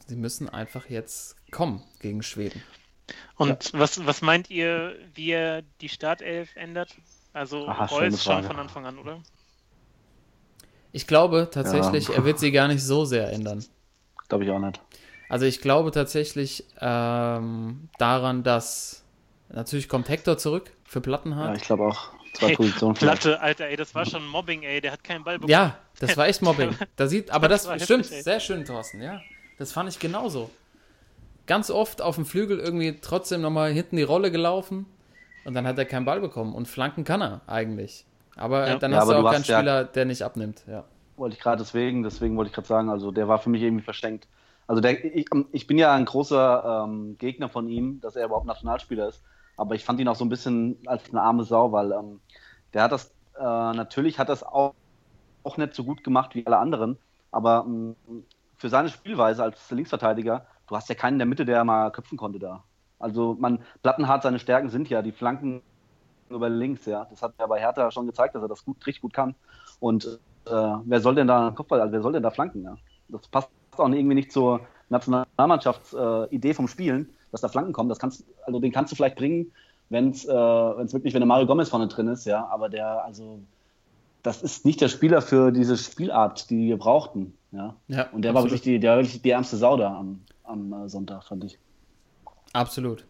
sie müssen einfach jetzt kommen gegen Schweden. Und was, was meint ihr, wie er die Startelf ändert? Also Aha, Reus schon von Anfang an, oder? Ich glaube tatsächlich, er wird sie gar nicht so sehr ändern. Glaube ich auch nicht. Also ich glaube tatsächlich ähm, daran, dass natürlich kommt Hector zurück für Ja, Plattenhardt. ich glaube auch. Zwei Hey, Positionen. Platte, Alter, ey, das war schon Mobbing, ey, der hat keinen Ball bekommen. Ja, das war echt Mobbing. Da sieht, aber das, Das war stimmt, heftig, sehr schön, Thorsten, ja. Das fand ich genauso. Ganz oft auf dem Flügel irgendwie trotzdem nochmal hinten die Rolle gelaufen und dann hat er keinen Ball bekommen. Und flanken kann er eigentlich. Aber Ja. dann Ja, hast aber du auch keinen ja- Spieler, der nicht abnimmt. Ja. Wollte ich gerade deswegen, deswegen wollte ich gerade sagen, also der war für mich irgendwie verschenkt. Also der, ich, ich bin ja ein großer ähm, Gegner von ihm, dass er überhaupt Nationalspieler ist. Aber ich fand ihn auch so ein bisschen als eine arme Sau, weil ähm, der hat das, äh, natürlich hat das auch, auch nicht so gut gemacht wie alle anderen. Aber ähm, für seine Spielweise als Linksverteidiger, du hast ja keinen in der Mitte, der mal köpfen konnte da. Also man, Plattenhardt, seine Stärken sind ja die Flanken über links, ja. Das hat er bei Hertha schon gezeigt, dass er das gut, richtig gut kann. Und äh, wer soll denn da Kopfball, also wer soll denn da flanken? Ja? Das passt auch irgendwie nicht zur Nationalmannschaftsidee äh, vom Spielen, dass da Flanken kommen. Das kannst, also den kannst du vielleicht bringen, wenn es äh, wenn's wirklich, wenn der Mario Gomez vorne drin ist, ja. Aber der, also das ist nicht der Spieler für diese Spielart, die wir brauchten, ja. Ja, Und der war absolut. wirklich die, der war wirklich die ärmste Sau da am, am äh, Sonntag, fand ich. Absolut.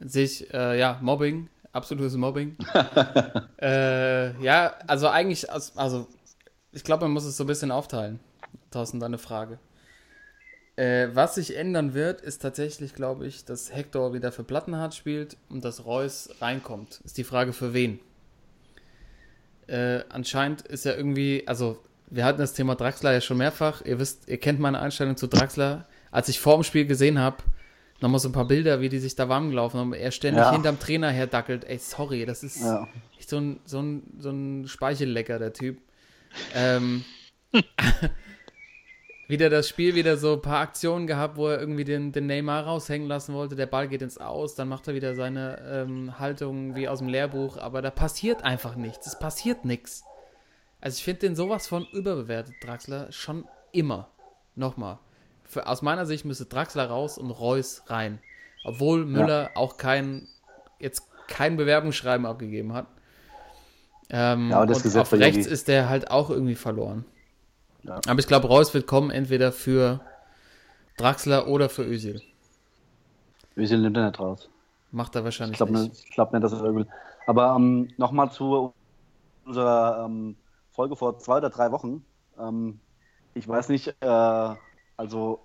Sich, äh, ja, Mobbing, absolutes Mobbing. äh, ja, also eigentlich, also ich glaube, man muss es so ein bisschen aufteilen. Thorsten, deine Frage. Äh, was sich ändern wird, ist tatsächlich, glaube ich, dass Hector wieder für Plattenhardt spielt und dass Reus reinkommt. Ist die Frage für wen. Äh, anscheinend ist er irgendwie, also wir hatten das Thema Draxler ja schon mehrfach. Ihr wisst, ihr kennt meine Einstellung zu Draxler. Als ich vor dem Spiel gesehen habe, nochmal so ein paar Bilder, wie die sich da warm gelaufen haben, er ständig Ja. hinterm Trainer herdackelt. Ey, sorry, das ist Ja. echt so ein, so ein, so ein Speichellecker, der Typ. Ähm, wieder das Spiel, wieder so ein paar Aktionen gehabt, wo er irgendwie den, den Neymar raushängen lassen wollte. Der Ball geht ins Aus, dann macht er wieder seine ähm, Haltung wie aus dem Lehrbuch, aber da passiert einfach nichts. Es passiert nichts. Also ich finde den sowas von überbewertet, Draxler, schon immer. Nochmal. Für, aus meiner Sicht müsste Draxler raus und Reus rein. Obwohl Müller auch kein, jetzt kein Bewerbungsschreiben abgegeben hat. Ähm, Ja, und auf rechts ist der halt auch irgendwie verloren. Ja. Aber ich glaube, Reus wird kommen, entweder für Draxler oder für Özil. Özil nimmt er nicht raus. Macht er Ich wahrscheinlich glaube nicht. nicht, ich glaub nicht, dass er will. Aber ähm, nochmal zu unserer ähm, Folge vor zwei oder drei Wochen. Ähm, ich weiß nicht, äh, also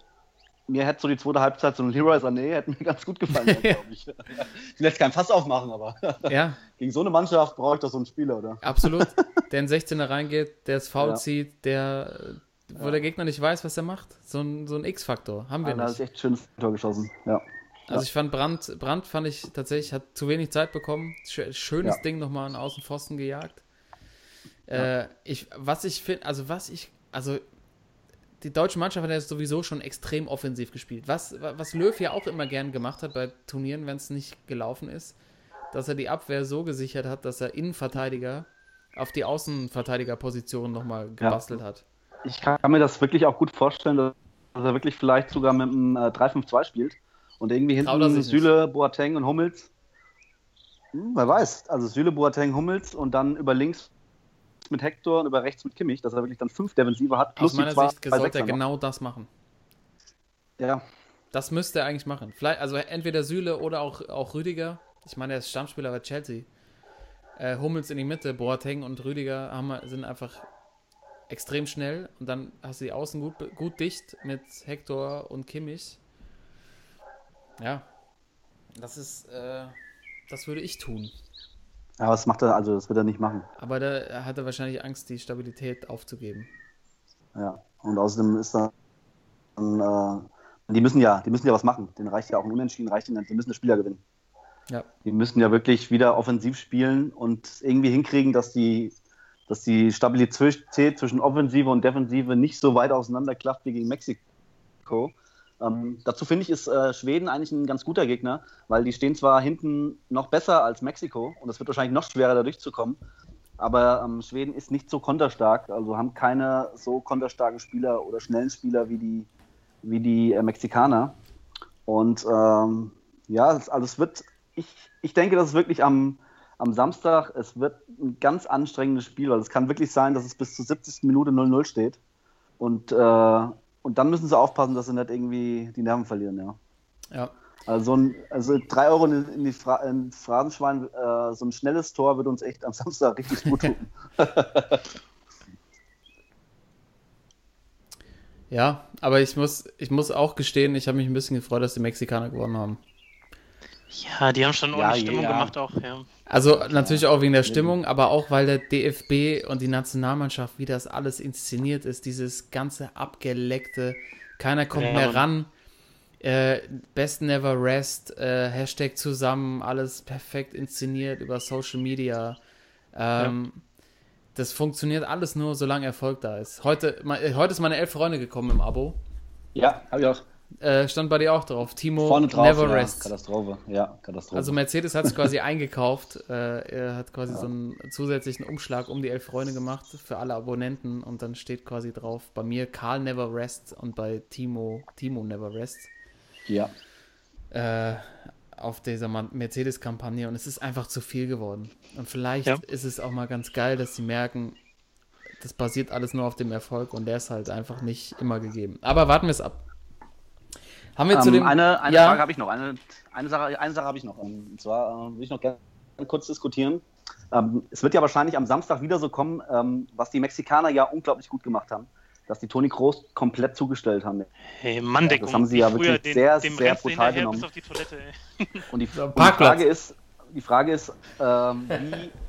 mir hätte so die zweite Halbzeit so ein Leroy Sané hätte mir ganz gut gefallen, glaube ich. Ich will jetzt kein Fass aufmachen, aber Ja, gegen so eine Mannschaft brauche ich doch so einen Spieler, oder? absolut. der in 16er reingeht, der es faul Ja. zieht, der, wo der Gegner nicht weiß, was er macht. So ein, so ein X-Faktor. Haben wir Einer hat nicht. echt ein schönes Tor geschossen. Ja. Also ich fand Brandt, Brandt fand ich tatsächlich, hat zu wenig Zeit bekommen. Sch- Schönes Ja. Ding nochmal an Außenpfosten gejagt. Äh, ich, was ich finde, also was ich, also die deutsche Mannschaft hat ja sowieso schon extrem offensiv gespielt. Was, was Löw ja auch immer gern gemacht hat bei Turnieren, wenn es nicht gelaufen ist, dass er die Abwehr so gesichert hat, dass er Innenverteidiger auf die Außenverteidigerposition nochmal gebastelt hat. Ich kann mir das wirklich auch gut vorstellen, dass er wirklich vielleicht sogar mit einem äh, 3-5-2 spielt und irgendwie hinten nicht. Süle, Boateng und Hummels. Hm, wer weiß. Also Süle, Boateng, Hummels und dann über links mit Hector und über rechts mit Kimmich, dass er wirklich dann fünf Defensive hat. Aus die meiner zwei- Sicht sollte er Sechser noch. genau das machen. Ja, Das müsste er eigentlich machen. Vielleicht, also entweder Süle oder auch, auch Rüdiger. Ich meine, er ist Stammspieler bei Chelsea. Äh, Hummels in die Mitte, Boateng und Rüdiger haben, sind einfach extrem schnell. Und dann hast du die Außen gut, gut dicht mit Hector und Kimmich. Ja, das ist, äh, das würde ich tun. Aber das macht er, also das wird er nicht machen. Aber da hat er wahrscheinlich Angst, die Stabilität aufzugeben. Ja. Und außerdem ist dann, äh, die müssen ja, die müssen ja was machen. Den reicht ja auch ein Unentschieden, reicht ihnen nicht. Die müssen das Spieler gewinnen. Ja. Die müssen ja wirklich wieder offensiv spielen und irgendwie hinkriegen, dass die, dass die Stabilität zwischen Offensive und Defensive nicht so weit auseinanderklafft wie gegen Mexiko. Ähm, dazu finde ich, ist äh, Schweden eigentlich ein ganz guter Gegner, weil die stehen zwar hinten noch besser als Mexiko und es wird wahrscheinlich noch schwerer, da durchzukommen. Aber ähm, Schweden ist nicht so konterstark, also haben keine so konterstarken Spieler oder schnellen Spieler wie die, wie die äh, Mexikaner. Und ähm, ja, also es wird, ich, ich denke, dass es wirklich am, am Samstag, es wird ein ganz anstrengendes Spiel, weil es kann wirklich sein, dass es bis zur 70. Minute 0-0 steht. Und, äh, und dann müssen sie aufpassen, dass sie nicht irgendwie die Nerven verlieren, ja. Ja. Also, so ein, also drei Euro in, in die Fra ins Phrasenschwein, äh, so ein schnelles Tor wird uns echt am Samstag richtig gut tun. Ja, aber ich muss, ich muss auch gestehen, ich habe mich ein bisschen gefreut, dass die Mexikaner gewonnen haben. Ja, die haben schon Ja, ordentlich Stimmung ja. gemacht auch, ja. Also natürlich auch wegen der Stimmung, aber auch weil der DFB und die Nationalmannschaft, wie das alles inszeniert ist, dieses ganze abgeleckte, keiner kommt Ja, mehr ran, äh, Best Never Rest, äh, Hashtag zusammen, alles perfekt inszeniert über Social Media. Ähm, Das funktioniert alles nur, solange Erfolg da ist. Heute, äh, heute ist meine elf Freunde gekommen im Abo. ja, habe ich auch. Äh, stand bei dir auch drauf. Timo Vorne drauf. Never ja, Rest. Katastrophe. Ja, Katastrophe. Also Mercedes hat es quasi eingekauft. Äh, er hat quasi so einen zusätzlichen Umschlag um die elf Freunde gemacht für alle Abonnenten und dann steht quasi drauf bei mir Karl Never Rest und bei Timo Timo Never Rest ja. äh, auf dieser Mercedes-Kampagne und es ist einfach zu viel geworden. Und vielleicht Ja. ist es auch mal ganz geil, dass sie merken, das basiert alles nur auf dem Erfolg und der ist halt einfach nicht immer gegeben. Aber warten wir es ab. Haben wir zu Ähm, dem eine eine Ja. Frage habe ich noch. Eine, eine Sache, eine Sache habe ich noch. Ähm, Und zwar äh, will ich noch gerne kurz diskutieren. Ähm, es wird ja wahrscheinlich am Samstag wieder so kommen, ähm, was die Mexikaner ja unglaublich gut gemacht haben. dass die Toni Kroos komplett zugestellt haben. Hey, Manndeckung. das haben sie ja wirklich den, sehr, dem sehr brutal genommen. bis auf die Toilette. Und die, und die. Frage ist, die Frage ist ähm, wie,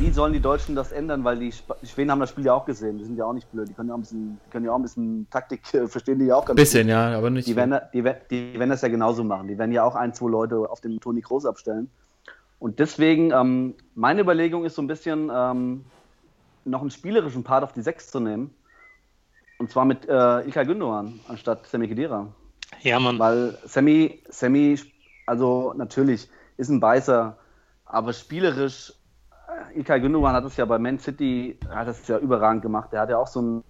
wie sollen die Deutschen das ändern? Weil die, Sp die Schweden haben das Spiel ja auch gesehen. Die sind ja auch nicht blöd. Die können ja auch ein bisschen, können ja auch ein bisschen Taktik äh, verstehen, die ja auch ganz Bisschen, ja, aber nicht. Die werden, die, die werden das ja genauso machen. Die werden ja auch ein, zwei Leute auf den Toni Kroos abstellen. Und deswegen, ähm, meine Überlegung ist so ein bisschen, ähm, noch einen spielerischen Part auf die Sechs zu nehmen. Und zwar mit äh, Ilkay Gündogan anstatt Sammy Khedira. Ja, Mann. Weil Sammy, Sammy, also natürlich ist ein Beißer, aber spielerisch, Ilkay Gündogan hat es ja bei Man City, hat es ja überragend gemacht. Der hat ja auch so einen,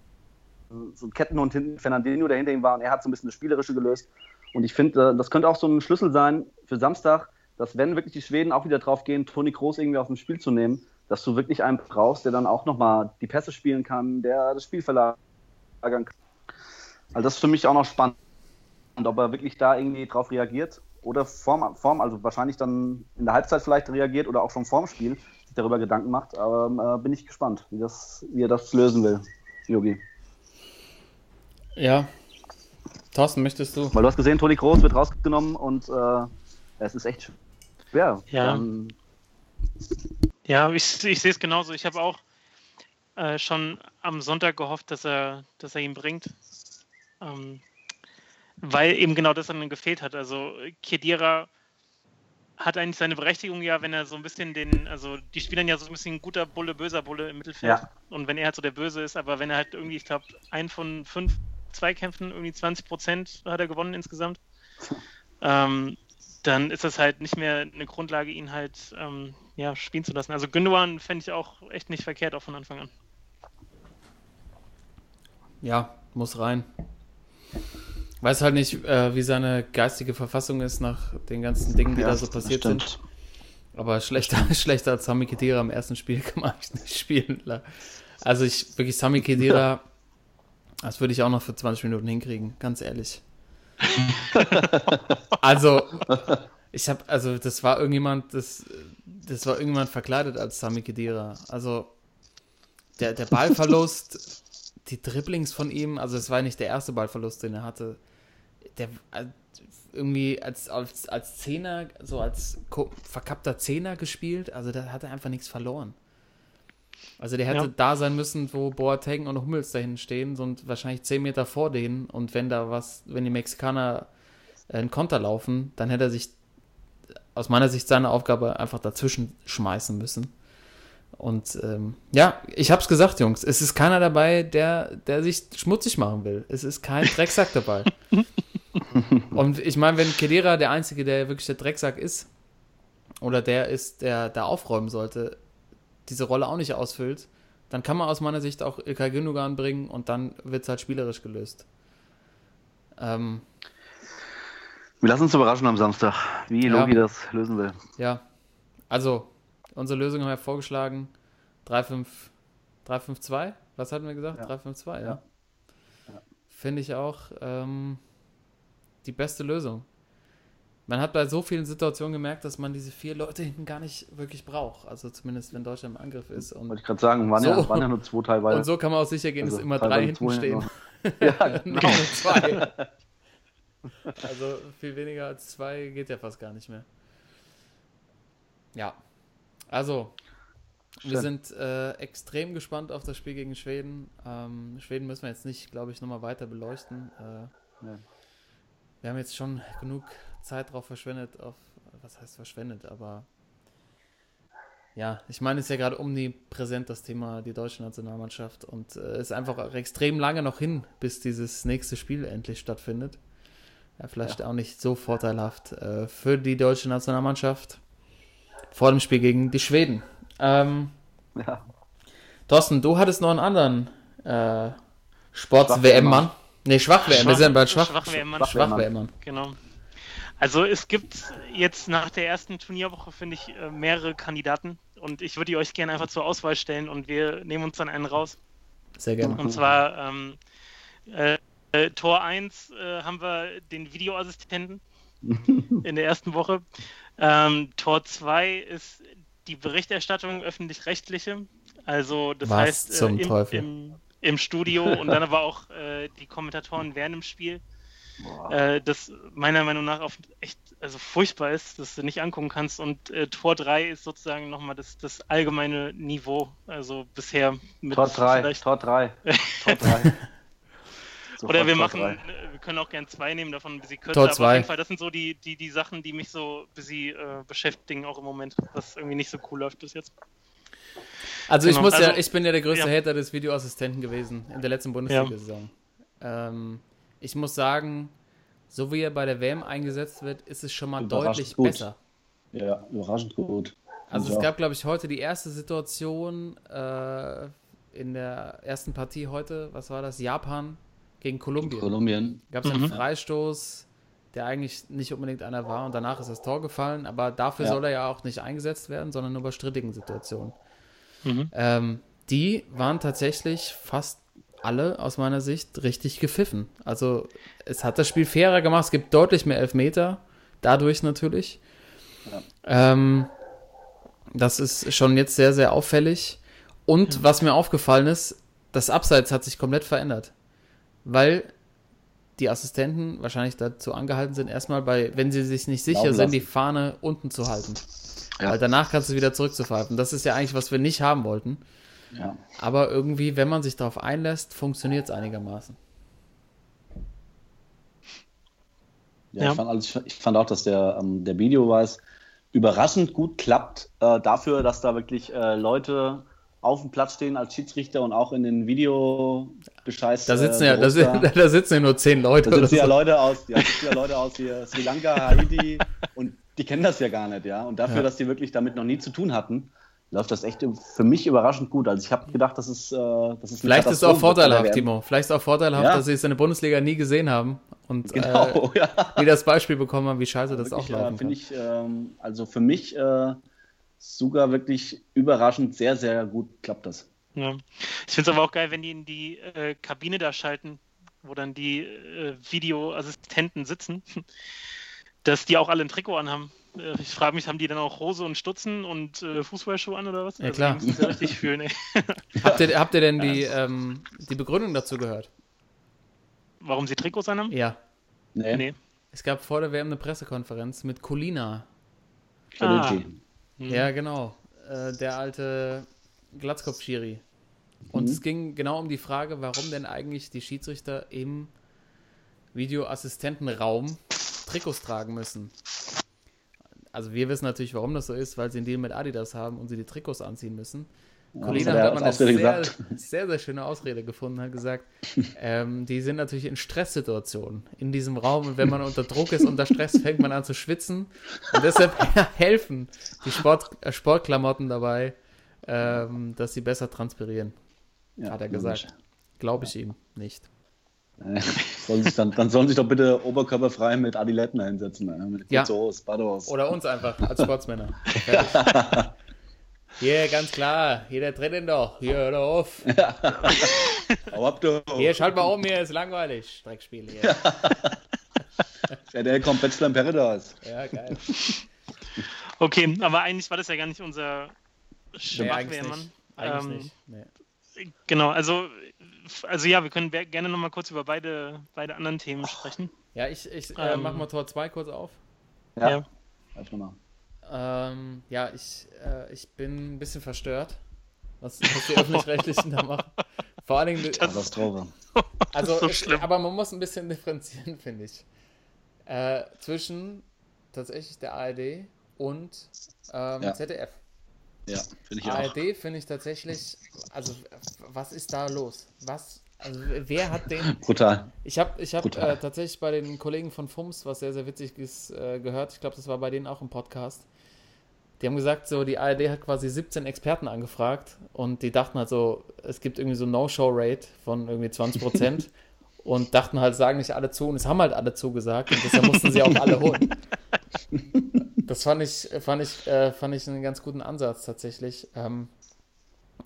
so einen Kettenhund hinten, Fernandinho, der hinter ihm war und er hat so ein bisschen das Spielerische gelöst. Und ich finde, äh, das könnte auch so ein Schlüssel sein für Samstag, dass wenn wirklich die Schweden auch wieder drauf gehen, Toni Kroos irgendwie aus dem Spiel zu nehmen, dass du wirklich einen brauchst, der dann auch nochmal die Pässe spielen kann, der das Spiel verlagern kann. Also das ist für mich auch noch spannend. Und ob er wirklich da irgendwie drauf reagiert oder vorm, vorm, also wahrscheinlich dann in der Halbzeit vielleicht reagiert oder auch schon vorm Spiel sich darüber Gedanken macht. Aber äh, bin ich gespannt, wie, das, wie er das lösen will, Yogi. Ja. Thorsten, möchtest du? Weil du hast gesehen, Toni Kroos wird rausgenommen und äh, es ist echt schwer. Ja. Ähm, Ja, ich, ich sehe es genauso. Ich habe auch äh, schon am Sonntag gehofft, dass er, dass er ihn bringt. Ähm, weil eben genau das dann gefehlt hat. Also Kedira hat eigentlich seine Berechtigung ja, wenn er so ein bisschen den, also die spielen ja so ein bisschen guter Bulle, böser Bulle im Mittelfeld. Ja. Und wenn er halt so der Böse ist, aber wenn er halt irgendwie, ich glaube, ein von fünf Zweikämpfen, irgendwie 20 Prozent hat er gewonnen insgesamt, ähm, dann ist das halt nicht mehr eine Grundlage, ihn halt ähm, ja, spielen zu lassen. Also Gündogan fände ich auch echt nicht verkehrt, auch von Anfang an. Ja, muss rein. Weiß halt nicht, äh, wie seine geistige Verfassung ist nach den ganzen Dingen, die ja, da so passiert sind. Aber schlechter, schlechter als Sami Khedira im ersten Spiel kann man eigentlich nicht spielen. Also ich, wirklich Sami Khedira, das würde ich auch noch für 20 Minuten hinkriegen, ganz ehrlich. also, ich habe, also das war irgendjemand, das, das war irgendjemand verkleidet als Sami Khedira. Also der, der Ballverlust, die Dribblings von ihm, also es war nicht der erste Ballverlust, den er hatte. Der äh, irgendwie als, als, als Zehner, so als verkappter Zehner gespielt, also da hat er einfach nichts verloren. Also der hätte Ja. da sein müssen, wo Boateng und Hummels dahin stehen, so und wahrscheinlich 10 Meter vor denen. Und wenn da was, wenn die Mexikaner einen Konter laufen, dann hätte er sich aus meiner Sicht seine Aufgabe einfach dazwischen schmeißen müssen. Und ähm, ja, ich hab's gesagt, Jungs, es ist keiner dabei, der, der sich schmutzig machen will. Es ist kein Drecksack dabei. Und ich meine, wenn Kedira der Einzige, der wirklich der Drecksack ist, oder der ist, der da aufräumen sollte, diese Rolle auch nicht ausfüllt, dann kann man aus meiner Sicht auch Ilkay Gündogan bringen und dann wird's halt spielerisch gelöst. Ähm, Wir lassen uns überraschen am Samstag, wie Ja. Logi das lösen will. Ja, also, unsere Lösung haben wir vorgeschlagen. 3-5, 3-5-2? Was hatten wir gesagt? Ja. 3-5-2, ja. Ja. Finde ich auch ähm, die beste Lösung. Man hat bei so vielen Situationen gemerkt, dass man diese vier Leute hinten gar nicht wirklich braucht. Also zumindest, wenn Deutschland im Angriff ist. Und, Wollte ich gerade sagen, waren, So. ja, waren ja nur zwei teilweise. und so kann man auch sicher gehen, dass Also immer drei hinten stehen. Ja, genau. nur zwei. Also viel weniger als zwei geht ja fast gar nicht mehr. Ja. Also, wir Schön. sind äh, extrem gespannt auf das Spiel gegen Schweden. Ähm, Schweden müssen wir jetzt nicht, glaube ich, nochmal weiter beleuchten. Äh, Nee. Wir haben jetzt schon genug Zeit drauf verschwendet, auf, was heißt verschwendet, aber ja, ich meine, es ist ja gerade omnipräsent das Thema die deutsche Nationalmannschaft und es ist einfach extrem lange noch hin, bis dieses nächste Spiel endlich stattfindet. Ja, vielleicht auch nicht so vorteilhaft äh, für die deutsche Nationalmannschaft vor dem Spiel gegen die Schweden. Ähm, Ja. Thorsten, du hattest noch einen anderen äh, Sports-WM-Mann. Nee, Schwach-WM. Wir sind bei Schwach, Schwach-WM-Mann. Schwach-WM-Mann. Genau. Also es gibt jetzt nach der ersten Turnierwoche, finde ich, äh, mehrere Kandidaten und ich würde die euch gerne einfach zur Auswahl stellen und wir nehmen uns dann einen raus. Sehr gerne. Und zwar ähm, äh, äh, Tor 1 äh, haben wir den Videoassistenten in der ersten Woche. Ähm, Tor 2 ist die Berichterstattung öffentlich-rechtliche. Also das Was heißt, zum im, Teufel? Im, im Studio und dann aber auch äh, die Kommentatoren während dem Spiel. Äh, das meiner Meinung nach auch echt also furchtbar ist, dass du nicht angucken kannst. Und äh, Tor 3 ist sozusagen nochmal das, das allgemeine Niveau. Also bisher mit Tor 3, Tor 3. Tor 3. Oder wir machen, äh, wir können auch gern zwei nehmen, davon ein bisschen kürzer. Tor zwei. Aber auf jeden Fall, das sind so die, die, die Sachen, die mich so ein bisschen äh, beschäftigen, auch im Moment, was irgendwie nicht so cool läuft bis jetzt. Also genau. ich muss also, ja, ich bin ja der größte ja. Hater des Videoassistenten gewesen in der letzten Bundesliga-Saison. Ja. Ähm, ich muss sagen, so wie er bei der WM eingesetzt wird, ist es schon mal deutlich gut. besser. Ja, überraschend gut. Also es gab, glaube ich, heute die erste Situation äh, in der ersten Partie heute, was war das? Japan gegen Kolumbien. Kolumbien. Gab es einen mhm. Freistoß, der eigentlich nicht unbedingt einer war und danach ist das Tor gefallen, aber dafür ja. soll er ja auch nicht eingesetzt werden, sondern nur bei strittigen Situationen. Mhm. Ähm, die waren tatsächlich fast alle aus meiner Sicht richtig gepfiffen. Also es hat das Spiel fairer gemacht, es gibt deutlich mehr Elfmeter, dadurch natürlich. Ja. Ähm, das ist schon jetzt sehr, sehr auffällig. Und ja. was mir aufgefallen ist, das Abseits hat sich komplett verändert. Weil die Assistenten wahrscheinlich dazu angehalten sind, erstmal bei, wenn sie sich nicht sicher sind, die Fahne unten zu halten. Ja. Weil danach kannst du wieder zurückzupfeifen. Das ist ja eigentlich, was wir nicht haben wollten. Ja. Aber irgendwie, wenn man sich darauf einlässt, funktioniert es einigermaßen. Ja, ja. Ich, fand, also ich, ich, fand, auch, dass der, ähm, der Videobeweis überraschend gut klappt, äh, dafür, dass da wirklich äh, Leute auf dem Platz stehen als Schiedsrichter und auch in den Videobescheiß. Da sitzen, äh, ja, da, da, sitzen ja nur zehn Leute. Da sitzen ja Leute aus, ja, ja Leute aus hier, Sri Lanka, Haiti und die kennen das ja gar nicht, ja. Und dafür, ja. dass die wirklich damit noch nie zu tun hatten, läuft das echt für mich überraschend gut. Also ich habe gedacht, das ist, äh, das ist Vielleicht ist es auch vorteilhaft, Timo. Vielleicht ist es auch vorteilhaft, ja. dass sie es in der Bundesliga nie gesehen haben und genau, äh, ja. wie das Beispiel bekommen haben, wie scheiße das wirklich, auch laufen äh, Finde ich, ähm, also für mich äh, sogar wirklich überraschend sehr, sehr gut klappt das. Ja. Ich finde es aber auch geil, wenn die in die äh, Kabine da schalten, wo dann die äh, Videoassistenten sitzen, dass die auch alle ein Trikot anhaben. Äh, ich frage mich, haben die dann auch Hose und Stutzen und äh, Fußballschuhe an oder was? Ja, also, klar. Die müssen ja richtig fühlen, ey. habt, ihr, habt ihr denn die, ähm, die Begründung dazu gehört? Warum sie Trikots anhaben? Ja. Nee. nee. Es gab vor der WM eine Pressekonferenz mit Colina. Ah. Ja, genau. Äh, der alte Glatzkopf-Schiri. Und mhm. es ging genau um die Frage, warum denn eigentlich die Schiedsrichter im Videoassistentenraum Trikots tragen müssen also wir wissen natürlich, warum das so ist, weil sie einen Deal mit Adidas haben und sie die Trikots anziehen müssen. Ja, Colina hat aber eine sehr, sehr, sehr schöne Ausrede gefunden, hat gesagt, ähm, die sind natürlich in Stresssituationen in diesem Raum und wenn man unter Druck ist, unter Stress, fängt man an zu schwitzen und deshalb helfen die Sport, äh, Sportklamotten dabei, ähm, dass sie besser transpirieren, ja, hat er gesagt. Glaube ich ihm nicht. Sollen sich dann, dann sollen sich doch bitte oberkörperfrei mit Adiletten hinsetzen. Ne? Mit ja. Kurzos, Oder uns einfach als Sportsmänner. Hier, ganz klar. Hier, der tritt ihn doch. Hier, hör doch auf. Ja. Hau ab, du. Hier, schalt mal um, hier ist langweilig. Streckspiel hier. Ja, der kommt Bachelor in Paradise. Ja, geil. Okay, aber eigentlich war das ja gar nicht unser Schwachwehrmann. Nee, eigentlich ähm, nicht. Nee. Genau, also also ja, wir können gerne noch mal kurz über beide, beide anderen Themen sprechen. Ja, ich, ich äh, ähm, mach mal Tor 2 kurz auf. Ja. ja. mal. Ähm, ja, ich, äh, ich bin ein bisschen verstört, was, was die Öffentlich-Rechtlichen da machen. Vor allen Dingen. Katastrophe. Also, so aber man muss ein bisschen differenzieren, finde ich. Äh, zwischen tatsächlich der ARD und ähm, ja. ZDF. Ja, finde ich ARD auch. finde ich tatsächlich, also was ist da los? Was, also wer hat den... Brutal. Ich habe ich hab, äh, tatsächlich bei den Kollegen von FUMS, was sehr, sehr witzig ist, äh, gehört. Ich glaube, das war bei denen auch im Podcast. Die haben gesagt, so die ARD hat quasi 17 Experten angefragt und die dachten halt so, es gibt irgendwie so No-Show-Rate von irgendwie 20 Prozent und dachten halt, sagen nicht alle zu und es haben halt alle zugesagt und deshalb mussten sie auch alle holen. Das fand ich, fand ich, äh, fand ich einen ganz guten Ansatz tatsächlich. Ähm,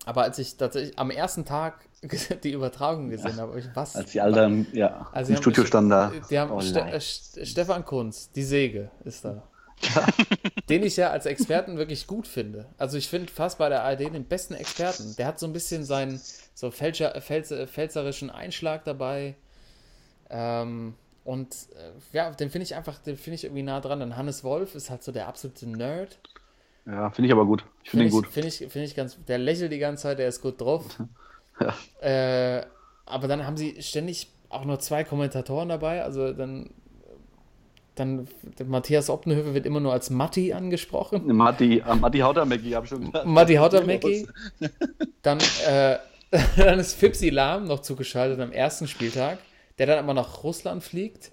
aber als ich tatsächlich am ersten Tag die Übertragung gesehen ja, habe, ich was? Als die alle ja, also im Studio standen da. Die haben oh, Ste äh, Stefan Kunz, die Säge ist da. den ich ja als Experten wirklich gut finde. Also ich finde fast bei der ARD den besten Experten. Der hat so ein bisschen seinen so Fälscher, Fels, pfälzerischen Einschlag dabei. Ähm, und äh, ja, den finde ich einfach, den finde ich irgendwie nah dran. Dann Hannes Wolf ist halt so der absolute Nerd. Ja, finde ich aber gut. Ich finde Finde ihn gut. finde ich, finde ich ganz, der lächelt die ganze Zeit, der ist gut drauf. Ja. Äh, aber dann haben sie ständig auch nur zwei Kommentatoren dabei. Also dann, dann Matthias Oppenhöfe wird immer nur als Matti angesprochen. Matti, äh, Matti Hautermecki, habe ich schon gedacht. Matti Hautermecki. Dann, äh, dann ist Fipsi Lahm noch zugeschaltet am ersten Spieltag, der dann aber nach Russland fliegt,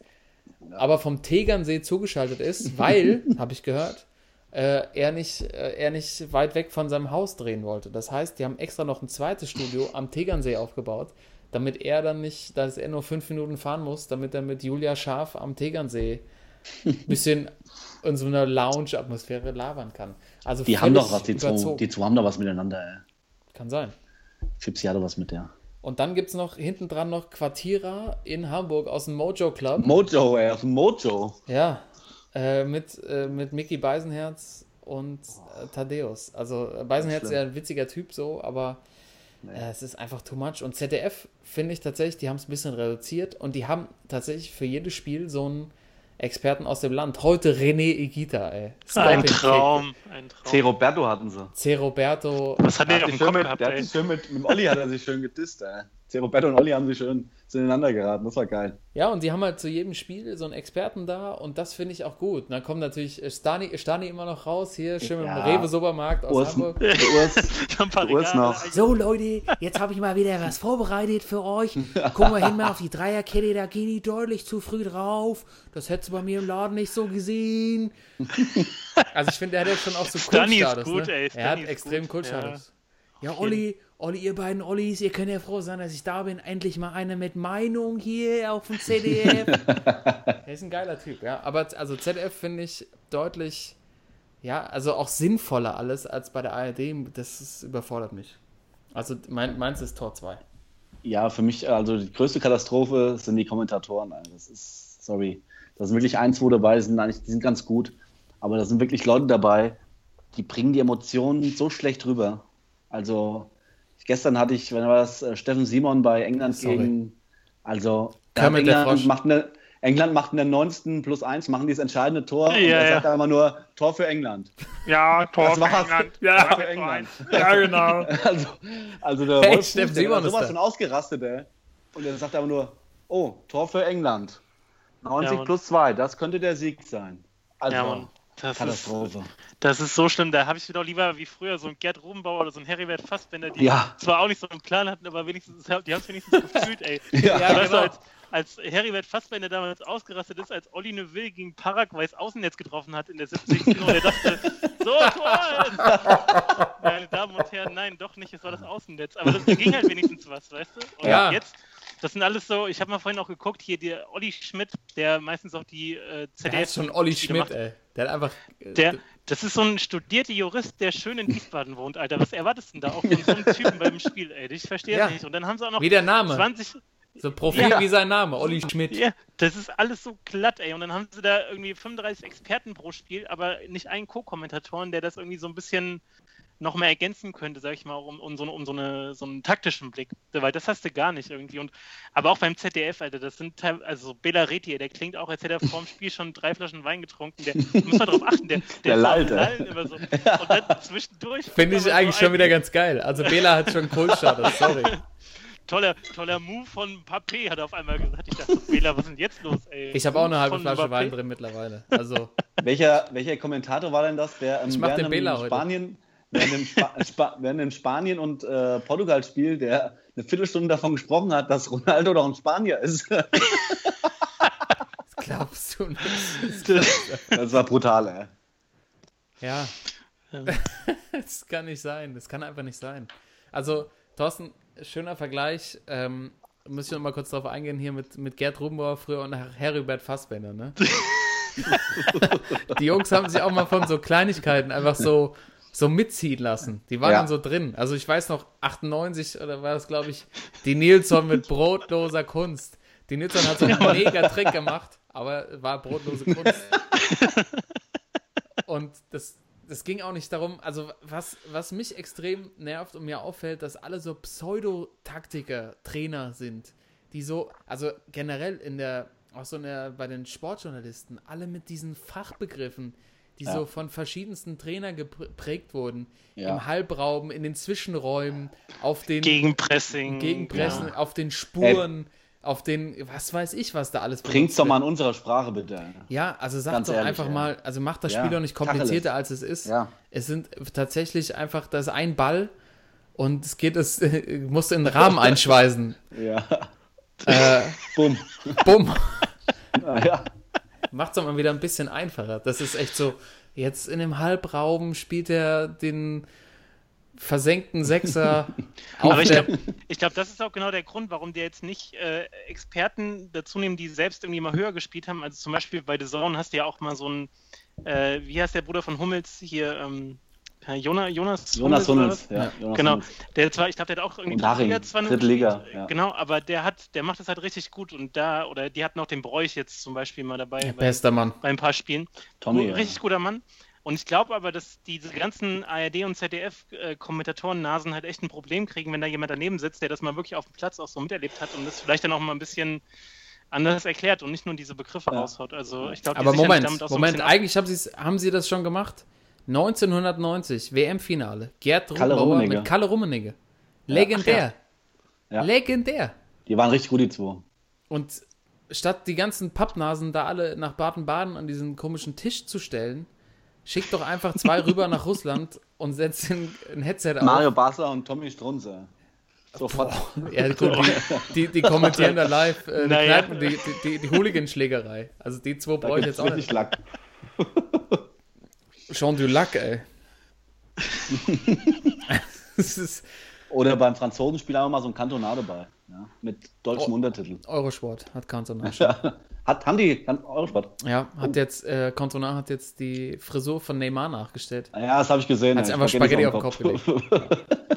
aber vom Tegernsee zugeschaltet ist, weil, habe ich gehört, äh, er, nicht, äh, er nicht weit weg von seinem Haus drehen wollte. Das heißt, die haben extra noch ein zweites Studio am Tegernsee aufgebaut, damit er dann nicht, dass er nur fünf Minuten fahren muss, damit er mit Julia Scharf am Tegernsee ein bisschen in so einer Lounge-Atmosphäre labern kann. Also Die haben doch was, die zwei, die zwei haben doch was miteinander, ey. Kann sein. Fipsi hatte was mit der. Und dann gibt es noch hinten dran noch Quartierer in Hamburg aus dem Mojo Club. Mojo, ey, aus dem Mojo. ja, äh, mit, äh, mit Mickey Beisenherz und äh, Thaddeus. Also äh, Beisenherz ist ja ein witziger Typ so, aber äh, es ist einfach too much. Und ZDF finde ich tatsächlich, die haben es ein bisschen reduziert und die haben tatsächlich für jedes Spiel so einen Experten aus dem Land. Heute René Igita, ey. Ein Scalping Kick. Traum, ein C. Roberto hatten sie. C. Roberto. Was hat der auf dem Kopf gehabt, der hat sich schön mit, mit dem Olli hat er sich schön gedisst, ey. Roberto und Olli haben sich schön zueinander geraten. Das war geil. Ja, und die haben halt zu jedem Spiel so einen Experten da und das finde ich auch gut. Und dann kommt natürlich äh, Stani, Stani immer noch raus, hier schön mit dem Ja. Rewe-Supermarkt aus Urs, Hamburg. Urs, Urs noch. So Leute, jetzt habe ich mal wieder was vorbereitet für euch. Gucken wir hin mal auf die Dreierkette, da gehen die deutlich zu früh drauf. Das hättest du bei mir im Laden nicht so gesehen. Also ich finde, der hat ja schon auch so Stani ist Kultstatus. gut, ne? ey, er hat extrem gut, Kultstatus. Ja, Olli, Olli, ihr beiden Ollis, ihr könnt ja froh sein, dass ich da bin. Endlich mal einer mit Meinung hier auf dem ZDF. Er ist ein geiler Typ, ja. Aber also ZDF finde ich deutlich, ja, also auch sinnvoller alles als bei der ARD. Das ist, überfordert mich. Also mein, meins ist Tor 2. Ja, für mich, also die größte Katastrophe sind die Kommentatoren. Das ist, sorry. Da sind wirklich ein, zwei dabei, die sind, eigentlich, die sind ganz gut. Aber da sind wirklich Leute dabei, die bringen die Emotionen so schlecht rüber. Also, gestern hatte ich, wenn war das, äh, Steffen Simon bei England Sorry. gegen, also. England macht, eine, England macht in der 90. plus 1, machen die das entscheidende Tor und Ja, er ja. sagt da immer nur Tor für England. Ja, Tor Das für war's. England. Tor Ja, für England. Ja, genau. Also, also der Hey, Wolf Steffen der Simon ist sowas da. von ausgerastet, ey. Und er sagt aber nur, oh, Tor für England. 90 Ja, plus 2, das könnte der Sieg sein. Also, Ja, Das ist, Katastrophe. das ist so schlimm. Da habe ich doch lieber wie früher so ein Gerd Rubenbauer oder so ein Heribert Fassbender, die Ja. zwar auch nicht so einen Plan hatten, aber wenigstens, die haben es wenigstens gefühlt, ey. Ja, weißt du, genau. als, als Heribert Fassbender damals ausgerastet ist, als Olli Neuville gegen Paraguays Außennetz getroffen hat in der 70. und er dachte, so, Tor! Meine Damen und Herren, nein, doch nicht, es war das Außennetz. Aber das, da ging halt wenigstens was, weißt du? Und Ja. jetzt, das sind alles so, ich habe mal vorhin auch geguckt, hier der Olli Schmidt, der meistens auch die äh, Der ZDF heißt schon Olli Schmidt, macht. ey. Der hat einfach. äh, Der, das ist so ein studierter Jurist, der schön in Wiesbaden wohnt, Alter. Was erwartest du denn da auch von so einem Typen beim Spiel, ey? Ich verstehe Ja. es nicht. Und dann haben sie auch noch Wie der Name. 20. So Profil Ja. wie sein Name, Olli Schmidt. Ja, das ist alles so glatt, ey. Und dann haben sie da irgendwie 35 Experten pro Spiel, aber nicht einen Co-Kommentatoren, der das irgendwie so ein bisschen noch mehr ergänzen könnte, sag ich mal, um, um, so, um so, eine, so einen taktischen Blick. Weil das hast du gar nicht irgendwie. Und, aber auch beim ZDF, Alter, das sind also so Bela Reti, der klingt auch, als hätte er vor dem Spiel schon drei Flaschen Wein getrunken. Der muss man drauf achten, der, Der am lallt, immer so. Und dann zwischendurch. Finde ich eigentlich schon ein wieder ganz geil. Also Bela hat schon Kultstatus, sorry. Toller, toller Move von Papé, hat er auf einmal gesagt. Ich dachte, Bela, was ist denn jetzt los, ey? Ich habe auch eine halbe Von Flasche? Wein drin mittlerweile. Also, welcher, welcher Kommentator war denn das, der ähm, Ich mach den Bela. Spanien, während, dem Spa Spa während dem Spanien und äh, Portugal-Spiel, der eine Viertelstunde davon gesprochen hat, dass Ronaldo doch ein Spanier ist? das glaubst du nicht. das war brutal, ey. Ja. Das kann nicht sein. Das kann einfach nicht sein. Also, Thorsten, schöner Vergleich. Ähm, muss ich noch mal kurz drauf eingehen hier mit, mit Gerd Rubenbauer früher und Heribert Fassbender, ne? Die Jungs haben sich auch mal von so Kleinigkeiten einfach so, so mitziehen lassen. Die waren Ja. dann so drin. Also ich weiß noch, 98 oder war das, glaube ich, die Nilsson mit brotloser Kunst. Die Nilsson hat so einen mega Trick gemacht, aber war brotlose Kunst. Und das, das ging auch nicht darum, also was, was mich extrem nervt und mir auffällt, dass alle so Pseudotaktiker, Trainer sind, die so, also generell in der, auch so in der, bei den Sportjournalisten, alle mit diesen Fachbegriffen, die Ja. so von verschiedensten Trainern geprägt wurden, Ja. im Halbraum, in den Zwischenräumen, auf den Gegenpressing. Gegenpressen, auf den Spuren, auf den, was weiß ich, was da alles Bringt's benutzt doch mal in unserer Sprache bitte. Ja, also sagt Ganz doch ehrlich, einfach ja. mal, also macht das Ja, Spiel doch nicht komplizierter, als es ist. Ja. Es sind tatsächlich einfach, das ist ein Ball und es geht, es musst du in den Rahmen einschweißen. Ja. äh, Bumm. bumm. Ah, ja. Macht es mal wieder ein bisschen einfacher. Das ist echt so, jetzt in dem Halbraum spielt er den versenkten Sechser Aber ich der, glaube, glaub, das ist auch genau der Grund, warum die jetzt nicht äh, Experten dazu nehmen, die selbst irgendwie mal höher gespielt haben. Also zum Beispiel bei The Zone hast du ja auch mal so einen, äh, wie heißt der Bruder von Hummels hier, ähm, äh, Jonas, Jonas, Jonas Hummels. was? Ja, Jonas Genau, Hummels. der zwar, ich glaube, der hat auch irgendwie Dritte zwar dritte Liga, ja. Genau, aber der hat, der macht das halt richtig gut und da, oder die hatten auch den Bräuch jetzt zum Beispiel mal dabei bei, bester Mann. bei ein paar Spielen. Tommy. Gu- Ja. Richtig guter Mann. Und ich glaube aber, dass diese ganzen ARD- und ZDF-Kommentatoren-Nasen halt echt ein Problem kriegen, wenn da jemand daneben sitzt, der das mal wirklich auf dem Platz auch so miterlebt hat und das vielleicht dann auch mal ein bisschen anders erklärt und nicht nur diese Begriffe Ja. raushaut. Also ich glaube, Aber Moment, damit auch so ein Moment, eigentlich haben, haben sie das schon gemacht. 1990, WM-Finale. Gerd Rummenigge. mit Kalle Rummenigge. Legendär. Ja. Legendär. Die waren richtig gut, die zwei. Und statt die ganzen Pappnasen da alle nach Baden-Baden an diesen komischen Tisch zu stellen, schickt doch einfach zwei rüber nach Russland und setzt ein, ein Headset auf. Mario Basler und Tommy Strunze. Sofort. Ja, gut, die, die, die kommentieren da live äh, die, Naja. Die, die, die, die Hooligan-Schlägerei. Also die zwei Da brauche ich jetzt auch richtig nicht. Lack. Jean Dulac, ey. das ist Oder beim Franzosenspiel haben wir mal so ein Kantonade bei. Ja, mit deutschem Oh. Untertitel. Eurosport, hat Cantona. Ja. Hat, haben die kann, Eurosport? Ja, hat jetzt, äh, Cantona hat jetzt die Frisur von Neymar nachgestellt. Ja, das habe ich gesehen. Hat ja. sich Ich einfach Spaghetti auf den Kopf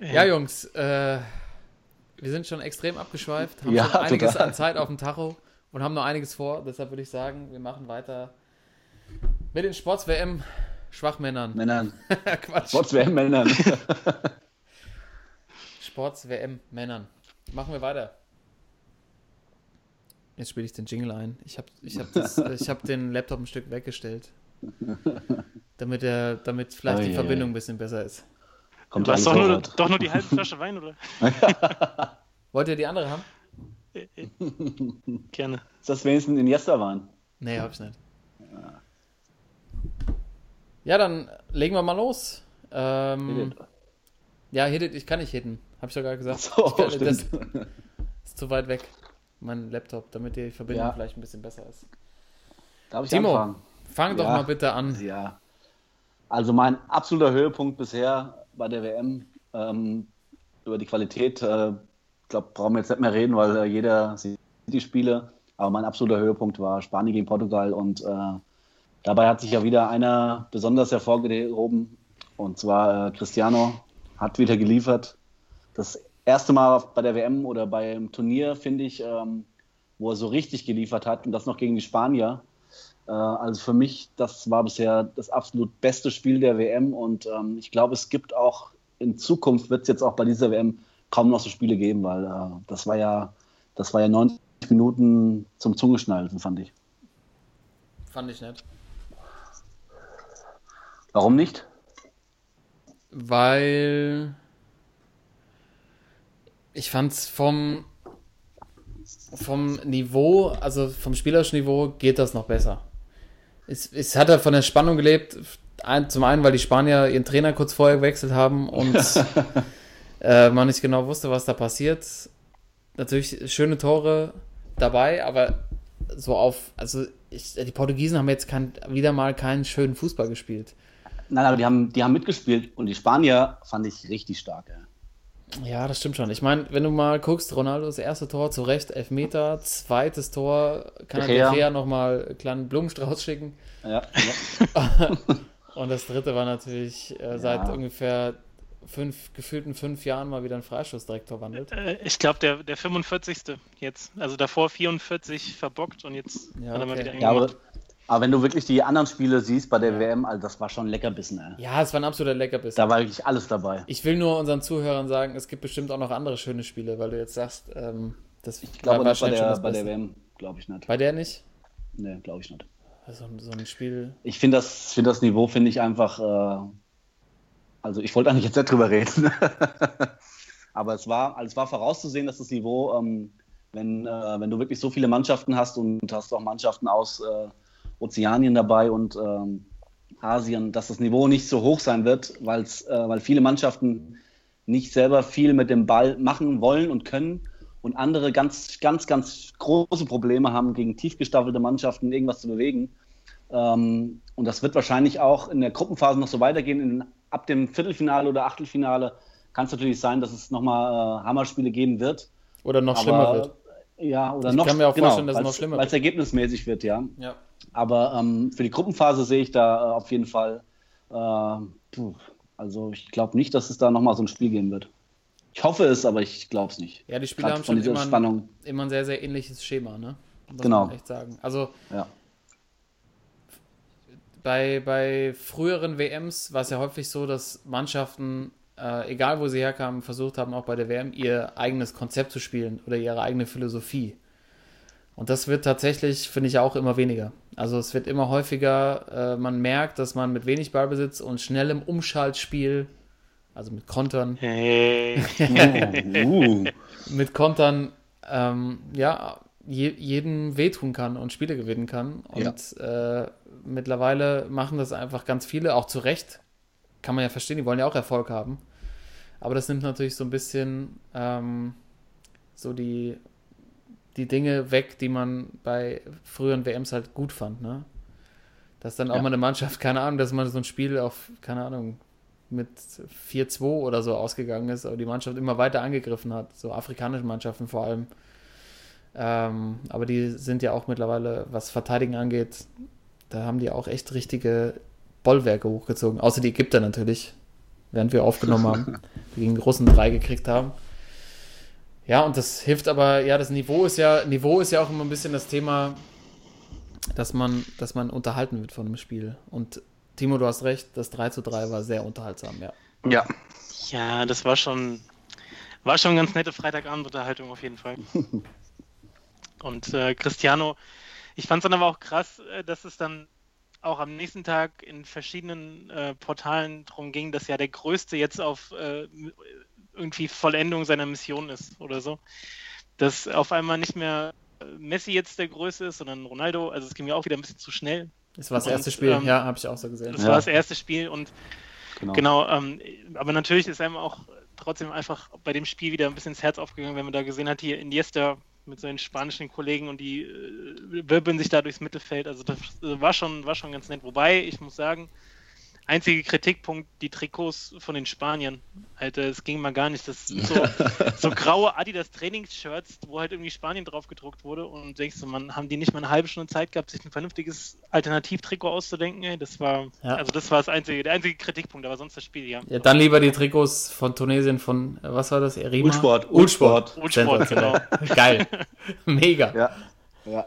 Ja, Jungs, äh, wir sind schon extrem abgeschweift, haben Ja, schon einiges total. an Zeit auf dem Tacho und haben noch einiges vor. Deshalb würde ich sagen, wir machen weiter mit den Sports-WM Schwachmännern. Männern. Quatsch. Trotz WM Männern. Sports-WM Männern. Machen wir weiter. Jetzt spiele ich den Jingle ein. Ich habe ich hab das- ich hab den Laptop ein Stück weggestellt. Damit, er, damit vielleicht Ei, die ei, Verbindung ei. ein bisschen besser ist. Kommt Du hast doch nur, doch nur die halbe Flasche Wein, oder? Wollt ihr die andere haben? Gerne. Ist das wenigstens Iniesta waren? Nee, hab ich nicht. Ja, dann legen wir mal los. Ähm, ja, hit it, ich kann nicht hitten. Hab ich doch gerade gesagt. So, kann, das ist zu weit weg. Mein Laptop, damit die Verbindung Ja. vielleicht ein bisschen besser ist. Darf ich Timo, anfangen? fang doch Ja. mal bitte an. Ja. Also mein absoluter Höhepunkt bisher bei der WM ähm, über die Qualität, äh, ich glaube, brauchen wir jetzt nicht mehr reden, weil äh, jeder sieht die Spiele. Aber mein absoluter Höhepunkt war Spanien gegen Portugal und äh, dabei hat sich ja wieder einer besonders hervorgehoben und zwar äh, Cristiano hat wieder geliefert. Das erste Mal bei der WM oder beim Turnier, finde ich, ähm, wo er so richtig geliefert hat und das noch gegen die Spanier. Äh, Also für mich, das war bisher das absolut beste Spiel der WM und ähm, ich glaube, es gibt auch in Zukunft wird es jetzt auch bei dieser WM kaum noch so Spiele geben, weil äh, das war ja, das war ja 90 Minuten zum Zungeschnalzen, fand ich. Fand ich nicht. Warum nicht? Weil ich fand's vom vom Niveau, also vom spielerischen Niveau geht das noch besser. Es, es hat er von der Spannung gelebt. Ein, zum einen, weil die Spanier ihren Trainer kurz vorher gewechselt haben und äh, man nicht genau wusste, was da passiert. Natürlich schöne Tore dabei, aber so auf, also ich, die Portugiesen haben jetzt kein, wieder mal keinen schönen Fußball gespielt. Nein, aber die haben, die haben mitgespielt und die Spanier fand ich richtig stark. Ja. Ja, das stimmt schon. Ich meine, wenn du mal guckst, Ronaldos erste Tor zu Recht, Elfmeter, zweites Tor, kann er Gea nochmal einen kleinen Blumenstrauß schicken. Ja, ja. Und das dritte war natürlich äh, seit Ja. ungefähr fünf, gefühlten fünf Jahren mal wieder ein Freistoß direkt verwandelt. Äh, ich glaube, der, der 45. jetzt. Also davor 44 verbockt und jetzt Ja, hat er mal wieder ja aber. Aber wenn du wirklich die anderen Spiele siehst bei der WM, also das war schon ein Leckerbissen, ey. Ja, es war ein absoluter Leckerbiss. Da war wirklich alles dabei. Ich will nur unseren Zuhörern sagen, es gibt bestimmt auch noch andere schöne Spiele, weil du jetzt sagst, ähm, das Ich glaube nicht bei wahrscheinlich schon der, das bei der. WM, glaube ich nicht. Bei der nicht? Nee, glaube ich nicht. Also so ein Spiel. Ich finde das, find das Niveau, finde ich einfach, äh, also ich wollte eigentlich jetzt nicht drüber reden. Aber es war, also es war vorauszusehen, dass das Niveau, ähm, wenn, äh, wenn du wirklich so viele Mannschaften hast und hast auch Mannschaften aus äh, Ozeanien dabei und ähm, Asien, dass das Niveau nicht so hoch sein wird, weil's, äh, weil viele Mannschaften nicht selber viel mit dem Ball machen wollen und können und andere ganz, ganz, ganz große Probleme haben, gegen tief gestaffelte Mannschaften irgendwas zu bewegen. Ähm, und das wird wahrscheinlich auch in der Gruppenphase noch so weitergehen. In, ab dem Viertelfinale oder Achtelfinale kann es natürlich sein, dass es nochmal äh, Hammerspiele geben wird. Oder noch schlimmer wird. Ja, oder Ich noch, kann mir auch genau, vorstellen, dass es noch schlimmer Weil es ergebnismäßig wird, ja. Ja. Aber ähm, für die Gruppenphase sehe ich da äh, auf jeden Fall, äh, also ich glaube nicht, dass es da nochmal so ein Spiel geben wird. Ich hoffe es, aber ich glaube es nicht. Ja, die Spieler Gerade haben schon immer ein, immer ein sehr, sehr ähnliches Schema, ne? Muss Genau. man echt sagen. Also Ja. bei, bei früheren WMs war es ja häufig so, dass Mannschaften, äh, egal wo sie herkamen, versucht haben, auch bei der WM ihr eigenes Konzept zu spielen oder ihre eigene Philosophie. Und das wird tatsächlich, finde ich, auch immer weniger. Also es wird immer häufiger, äh, man merkt, dass man mit wenig Ballbesitz und schnellem Umschaltspiel, also mit Kontern, Hey. Uh, mit Kontern ähm, ja, je, jedem wehtun kann und Spiele gewinnen kann. Und äh, mittlerweile machen das einfach ganz viele, auch zu Recht. Kann man ja verstehen, die wollen ja auch Erfolg haben. Aber das nimmt natürlich so ein bisschen ähm, so die, die Dinge weg, die man bei früheren WMs halt gut fand. Ne? Dass dann auch Ja. mal eine Mannschaft, keine Ahnung, dass man so ein Spiel auf, keine Ahnung, mit 4-2 oder so ausgegangen ist, aber die Mannschaft immer weiter angegriffen hat, so afrikanische Mannschaften vor allem. Ähm, aber die sind ja auch mittlerweile, was Verteidigen angeht, da haben die auch echt richtige Bollwerke hochgezogen. Außer die Ägypter natürlich, während wir aufgenommen haben, die gegen die Russen drei gekriegt haben. Ja, und das hilft aber, ja, das Niveau ist ja, Niveau ist ja auch immer ein bisschen das Thema, dass man, dass man unterhalten wird von einem Spiel. Und Timo, du hast recht, das 3 zu 3 war sehr unterhaltsam, ja. ja. Ja, das war schon, war schon ganz nette Freitagabendunterhaltung auf jeden Fall. Und äh, Cristiano, ich fand es dann aber auch krass, äh, dass es dann auch am nächsten Tag in verschiedenen äh, Portalen darum ging, dass ja der Größte jetzt auf äh, irgendwie Vollendung seiner Mission ist oder so. Dass auf einmal nicht mehr Messi jetzt der Größte ist, sondern Ronaldo. Also es ging mir auch wieder ein bisschen zu schnell. Das war das Und, erste Spiel, ähm, ja, habe ich auch so gesehen. Das Ja. war das erste Spiel und Genau. Genau, ähm, aber natürlich ist einem auch trotzdem einfach bei dem Spiel wieder ein bisschen ins Herz aufgegangen, wenn man da gesehen hat, hier Iniesta mit seinen spanischen Kollegen und die äh, wirbeln sich da durchs Mittelfeld. Also das äh, war schon, war schon ganz nett. Wobei, ich muss sagen, einziger Kritikpunkt, die Trikots von den Spaniern. Alter, es ging mal gar nicht. Das sind so, so graue Adidas Trainingsshirts, wo halt irgendwie Spanien drauf gedruckt wurde und denkst du, man, haben die nicht mal eine halbe Stunde Zeit gehabt, sich ein vernünftiges Alternativtrikot auszudenken? Ey? Das war, Ja. also das war das einzige, der einzige Kritikpunkt, aber sonst das Spiel, ja. Ja, dann lieber die Trikots von Tunesien von, äh, was war das? Erima? Ulsport, Ulsport. Ulsport, Sensationell. Geil. Mega. Ja. ja.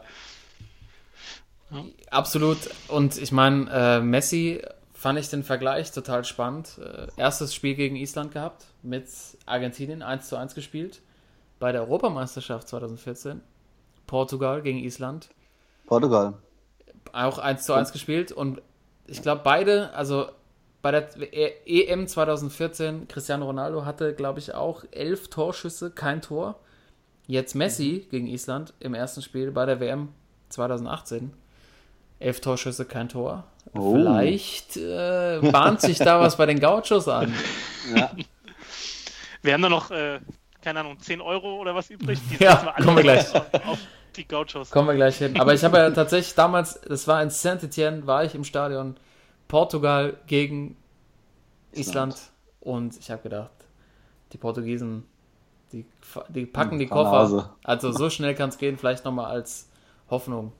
Absolut. Und ich meine, äh, Messi fand ich den Vergleich total spannend. Äh, erstes Spiel gegen Island gehabt, mit Argentinien 1 zu 1 gespielt. Bei der Europameisterschaft 2014. Portugal gegen Island. Portugal. Auch 1 zu 1 gespielt. Und ich glaube, beide, also bei der E- EM 2014, Cristiano Ronaldo hatte, glaube ich, auch elf Torschüsse, kein Tor. Jetzt Messi gegen Island im ersten Spiel bei der WM 2018. Elf Torschüsse, kein Tor. Oh. Vielleicht äh, bahnt sich da was bei den Gauchos an. Ja. Wir haben da noch, äh, keine Ahnung, 10 Euro oder was übrig. Die Ja, wir alle kommen wir gleich. Auf, auf die Gauchos. Kommen wir gleich hin. Aber ich habe ja tatsächlich damals, das war in Saint-Etienne, war ich im Stadion, Portugal gegen Island. Und ich habe gedacht, die Portugiesen, die, die packen die Koffer. Also so schnell kann es gehen, vielleicht nochmal als Hoffnung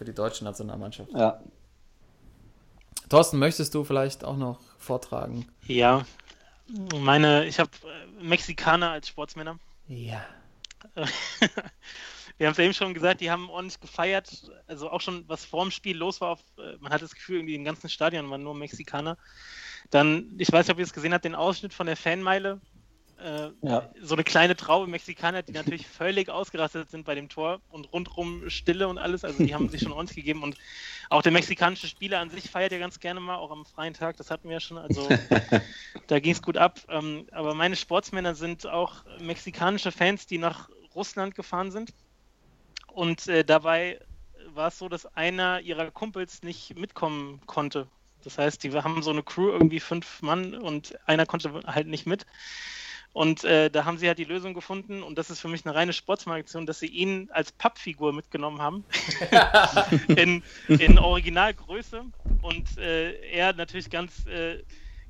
für die deutsche Nationalmannschaft. ja. Thorsten, möchtest du vielleicht auch noch vortragen? Ja, meine, ich habe äh, Mexikaner als Sportsmänner. Ja. wir haben es eben schon gesagt, die haben ordentlich gefeiert. Also auch schon, was vorm Spiel los war. Auf, äh, man hat das Gefühl, irgendwie im ganzen Stadion waren nur Mexikaner. Dann, ich weiß nicht, ob ihr es gesehen habt, den Ausschnitt von der Fanmeile. Äh, Ja. So eine kleine Traube Mexikaner, die natürlich völlig ausgerastet sind bei dem Tor und rundrum Stille und alles. Also die haben sich schon ordentlich gegeben. Und auch der mexikanische Spieler an sich feiert ja ganz gerne mal, auch am freien Tag. Das hatten wir ja schon. Also da ging es gut ab. Ähm, aber meine Sportsmänner sind auch mexikanische Fans, die nach Russland gefahren sind. Und äh, dabei war es so, dass einer ihrer Kumpels nicht mitkommen konnte. Das heißt, die haben so eine Crew, irgendwie fünf Mann und einer konnte halt nicht mit. Und äh, da haben sie halt die Lösung gefunden und das ist für mich eine reine Sportsmanaktion, dass sie ihn als Pappfigur mitgenommen haben. in, in Originalgröße. Und äh, er natürlich ganz, äh,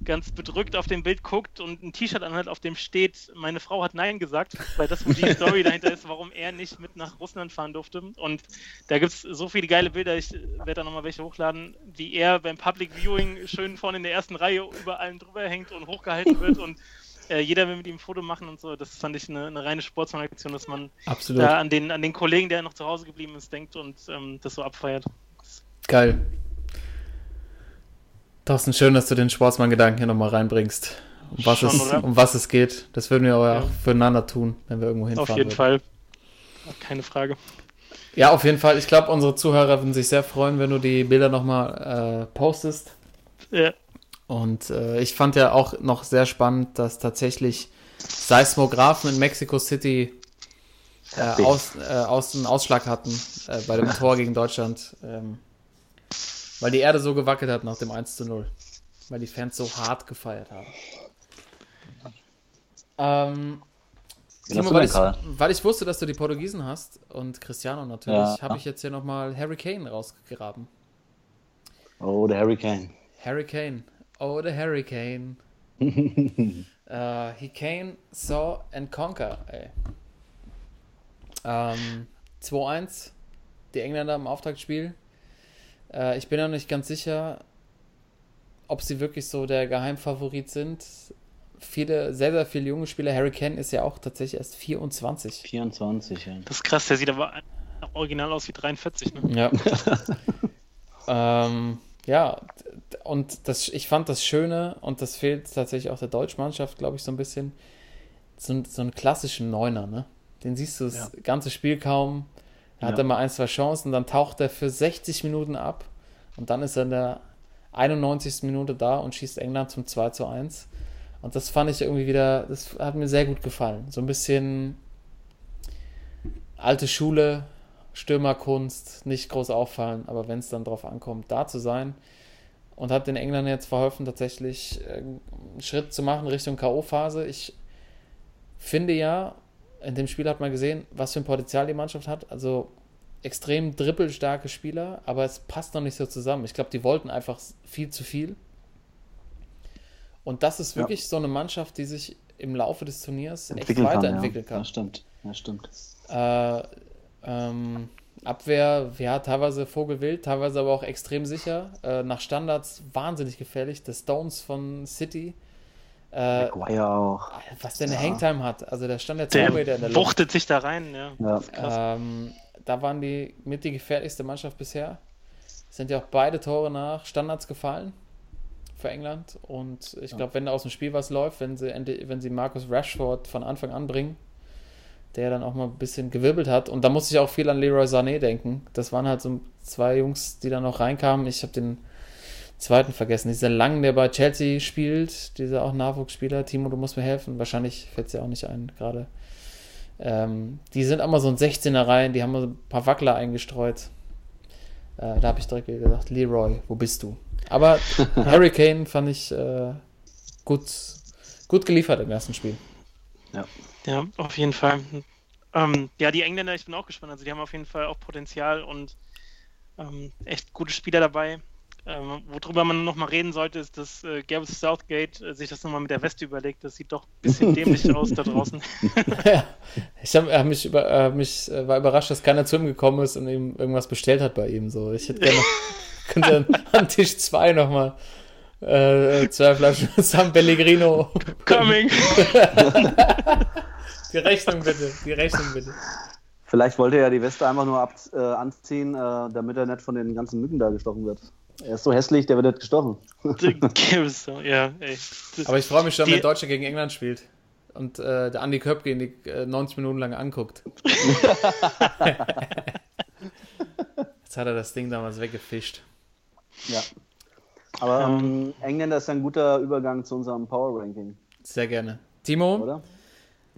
ganz bedrückt auf dem Bild guckt und ein T-Shirt anhat, auf dem steht, meine Frau hat Nein gesagt, weil das die Story dahinter ist, warum er nicht mit nach Russland fahren durfte. Und da gibt es so viele geile Bilder, ich werde da nochmal welche hochladen, wie er beim Public Viewing schön vorne in der ersten Reihe über allen drüber hängt und hochgehalten wird und äh, jeder will mit ihm ein Foto machen und so. Das fand ich eine, eine reine Sportsmanaktion, dass man Absolut. da an den, an den Kollegen, der noch zu Hause geblieben ist, denkt und ähm, das so abfeiert. Geil. Thorsten, schön, dass du den Sportsmann-Gedanken hier nochmal reinbringst. Um was, Schon, es, oder? um was es geht. Das würden wir aber Ja. auch füreinander tun, wenn wir irgendwo hinfahren. Auf jeden würden. Fall. Keine Frage. Ja, auf jeden Fall. Ich glaube, unsere Zuhörer würden sich sehr freuen, wenn du die Bilder nochmal äh, postest. Ja, Und äh, ich fand ja auch noch sehr spannend, dass tatsächlich Seismographen in Mexico City äh, aus, äh, aus, einen Ausschlag hatten äh, bei dem Tor gegen Deutschland. Ähm, weil die Erde so gewackelt hat nach dem 1 zu 0. Weil die Fans so hart gefeiert haben. Ähm, Timo, weil ich, weil ich wusste, dass du die Portugiesen hast und Cristiano natürlich, Ja. habe ich jetzt hier nochmal Harry Kane rausgegraben. Oh, der Harry Kane. Harry Kane. Oh, the Hurricane. uh, he came, saw and conquer. Ey. Ähm, 2-1. Die Engländer im Auftaktspiel. Äh, ich bin noch nicht ganz sicher, ob sie wirklich so der Geheimfavorit sind. Viele, sehr, sehr viele junge Spieler. Harry Kane ist ja auch tatsächlich erst 24. 24, ja. das ist krass, der sieht aber original aus wie 43. Ne? Ja. ähm, ja, und das, ich fand das Schöne, und das fehlt tatsächlich auch der Deutschmannschaft, glaube ich, so ein bisschen, so, so einen klassischen Neuner, ne? Den siehst du das Ja. ganze Spiel kaum. Er hat Ja. dann mal ein, zwei Chancen, dann taucht er für 60 Minuten ab und dann ist er in der 91. Minute da und schießt England zum 2 zu 1. Und das fand ich irgendwie wieder, das hat mir sehr gut gefallen. So ein bisschen alte Schule, Stürmerkunst, nicht groß auffallen, aber wenn es dann drauf ankommt, da zu sein und hat den Engländern jetzt verholfen, tatsächlich äh, einen Schritt zu machen Richtung K.O.-Phase. Ich finde ja, in dem Spiel hat man gesehen, was für ein Potenzial die Mannschaft hat. Also extrem dribbelstarke Spieler, aber es passt noch nicht so zusammen. Ich glaube, die wollten einfach viel zu viel. Und das ist Ja. wirklich so eine Mannschaft, die sich im Laufe des Turniers echt Entwickeln kann, weiterentwickeln ja. kann. Ja, stimmt. Ja, stimmt. Äh, ähm, Abwehr, ja, teilweise vogelwild, teilweise aber auch extrem sicher. Äh, nach Standards wahnsinnig gefährlich. Der Stones von City. Äh, Maguire auch. was der eine Ja. Hangtime hat. Also der stand ja zwei Der Meter in der Luft. wuchtet sich da rein. Ja. Ja. Das. Ähm, da waren die mit die gefährlichste Mannschaft bisher. Sind ja auch beide Tore nach Standards gefallen für England. Und ich glaube, wenn da aus dem Spiel was läuft, wenn sie, wenn sie Marcus Rashford von Anfang an bringen, der dann auch mal ein bisschen gewirbelt hat. Und da musste ich auch viel an Leroy Sané denken. Das waren halt so zwei Jungs, die dann noch reinkamen. Ich habe den zweiten vergessen. Dieser Lang, der bei Chelsea spielt, dieser auch Nachwuchsspieler. Timo, du musst mir helfen. Wahrscheinlich fällt es dir auch nicht ein gerade. Ähm, die sind immer so ein 16er Reihen, die haben so ein paar Wackler eingestreut. Äh, da habe ich direkt gesagt, Leroy, wo bist du? Aber Harry Kane fand ich äh, gut, gut geliefert im ersten Spiel. Ja, auf jeden Fall. Ähm, ja, die Engländer, ich bin auch gespannt. Also die haben auf jeden Fall auch Potenzial und ähm, echt gute Spieler dabei. Ähm, worüber man noch mal reden sollte, ist, dass äh, Gareth Southgate äh, sich das nochmal mit der Weste überlegt. Das sieht doch ein bisschen dämlich aus da draußen. ja, ich hab, hab mich, über, äh, mich äh, war überrascht, dass keiner zu ihm gekommen ist und ihm irgendwas bestellt hat bei ihm. So, ich hätte gerne könnte an, an Tisch 2 nochmal äh, zwei Flaschen San Pellegrino. Coming! Die Rechnung bitte, die Rechnung bitte. Vielleicht wollte er ja die Weste einfach nur ab, äh, anziehen, äh, damit er nicht von den ganzen Mücken da gestochen wird. Er ist so hässlich, der wird nicht gestochen. ja, ey. Aber ich freue mich schon, Die- wenn Deutschland gegen England spielt. Und äh, der Andi Köpke ihn die äh, 90 Minuten lang anguckt. Jetzt hat er das Ding damals weggefischt. Ja. Aber ähm, Engländer ist ein guter Übergang zu unserem Power Ranking, Sehr gerne. Timo, oder?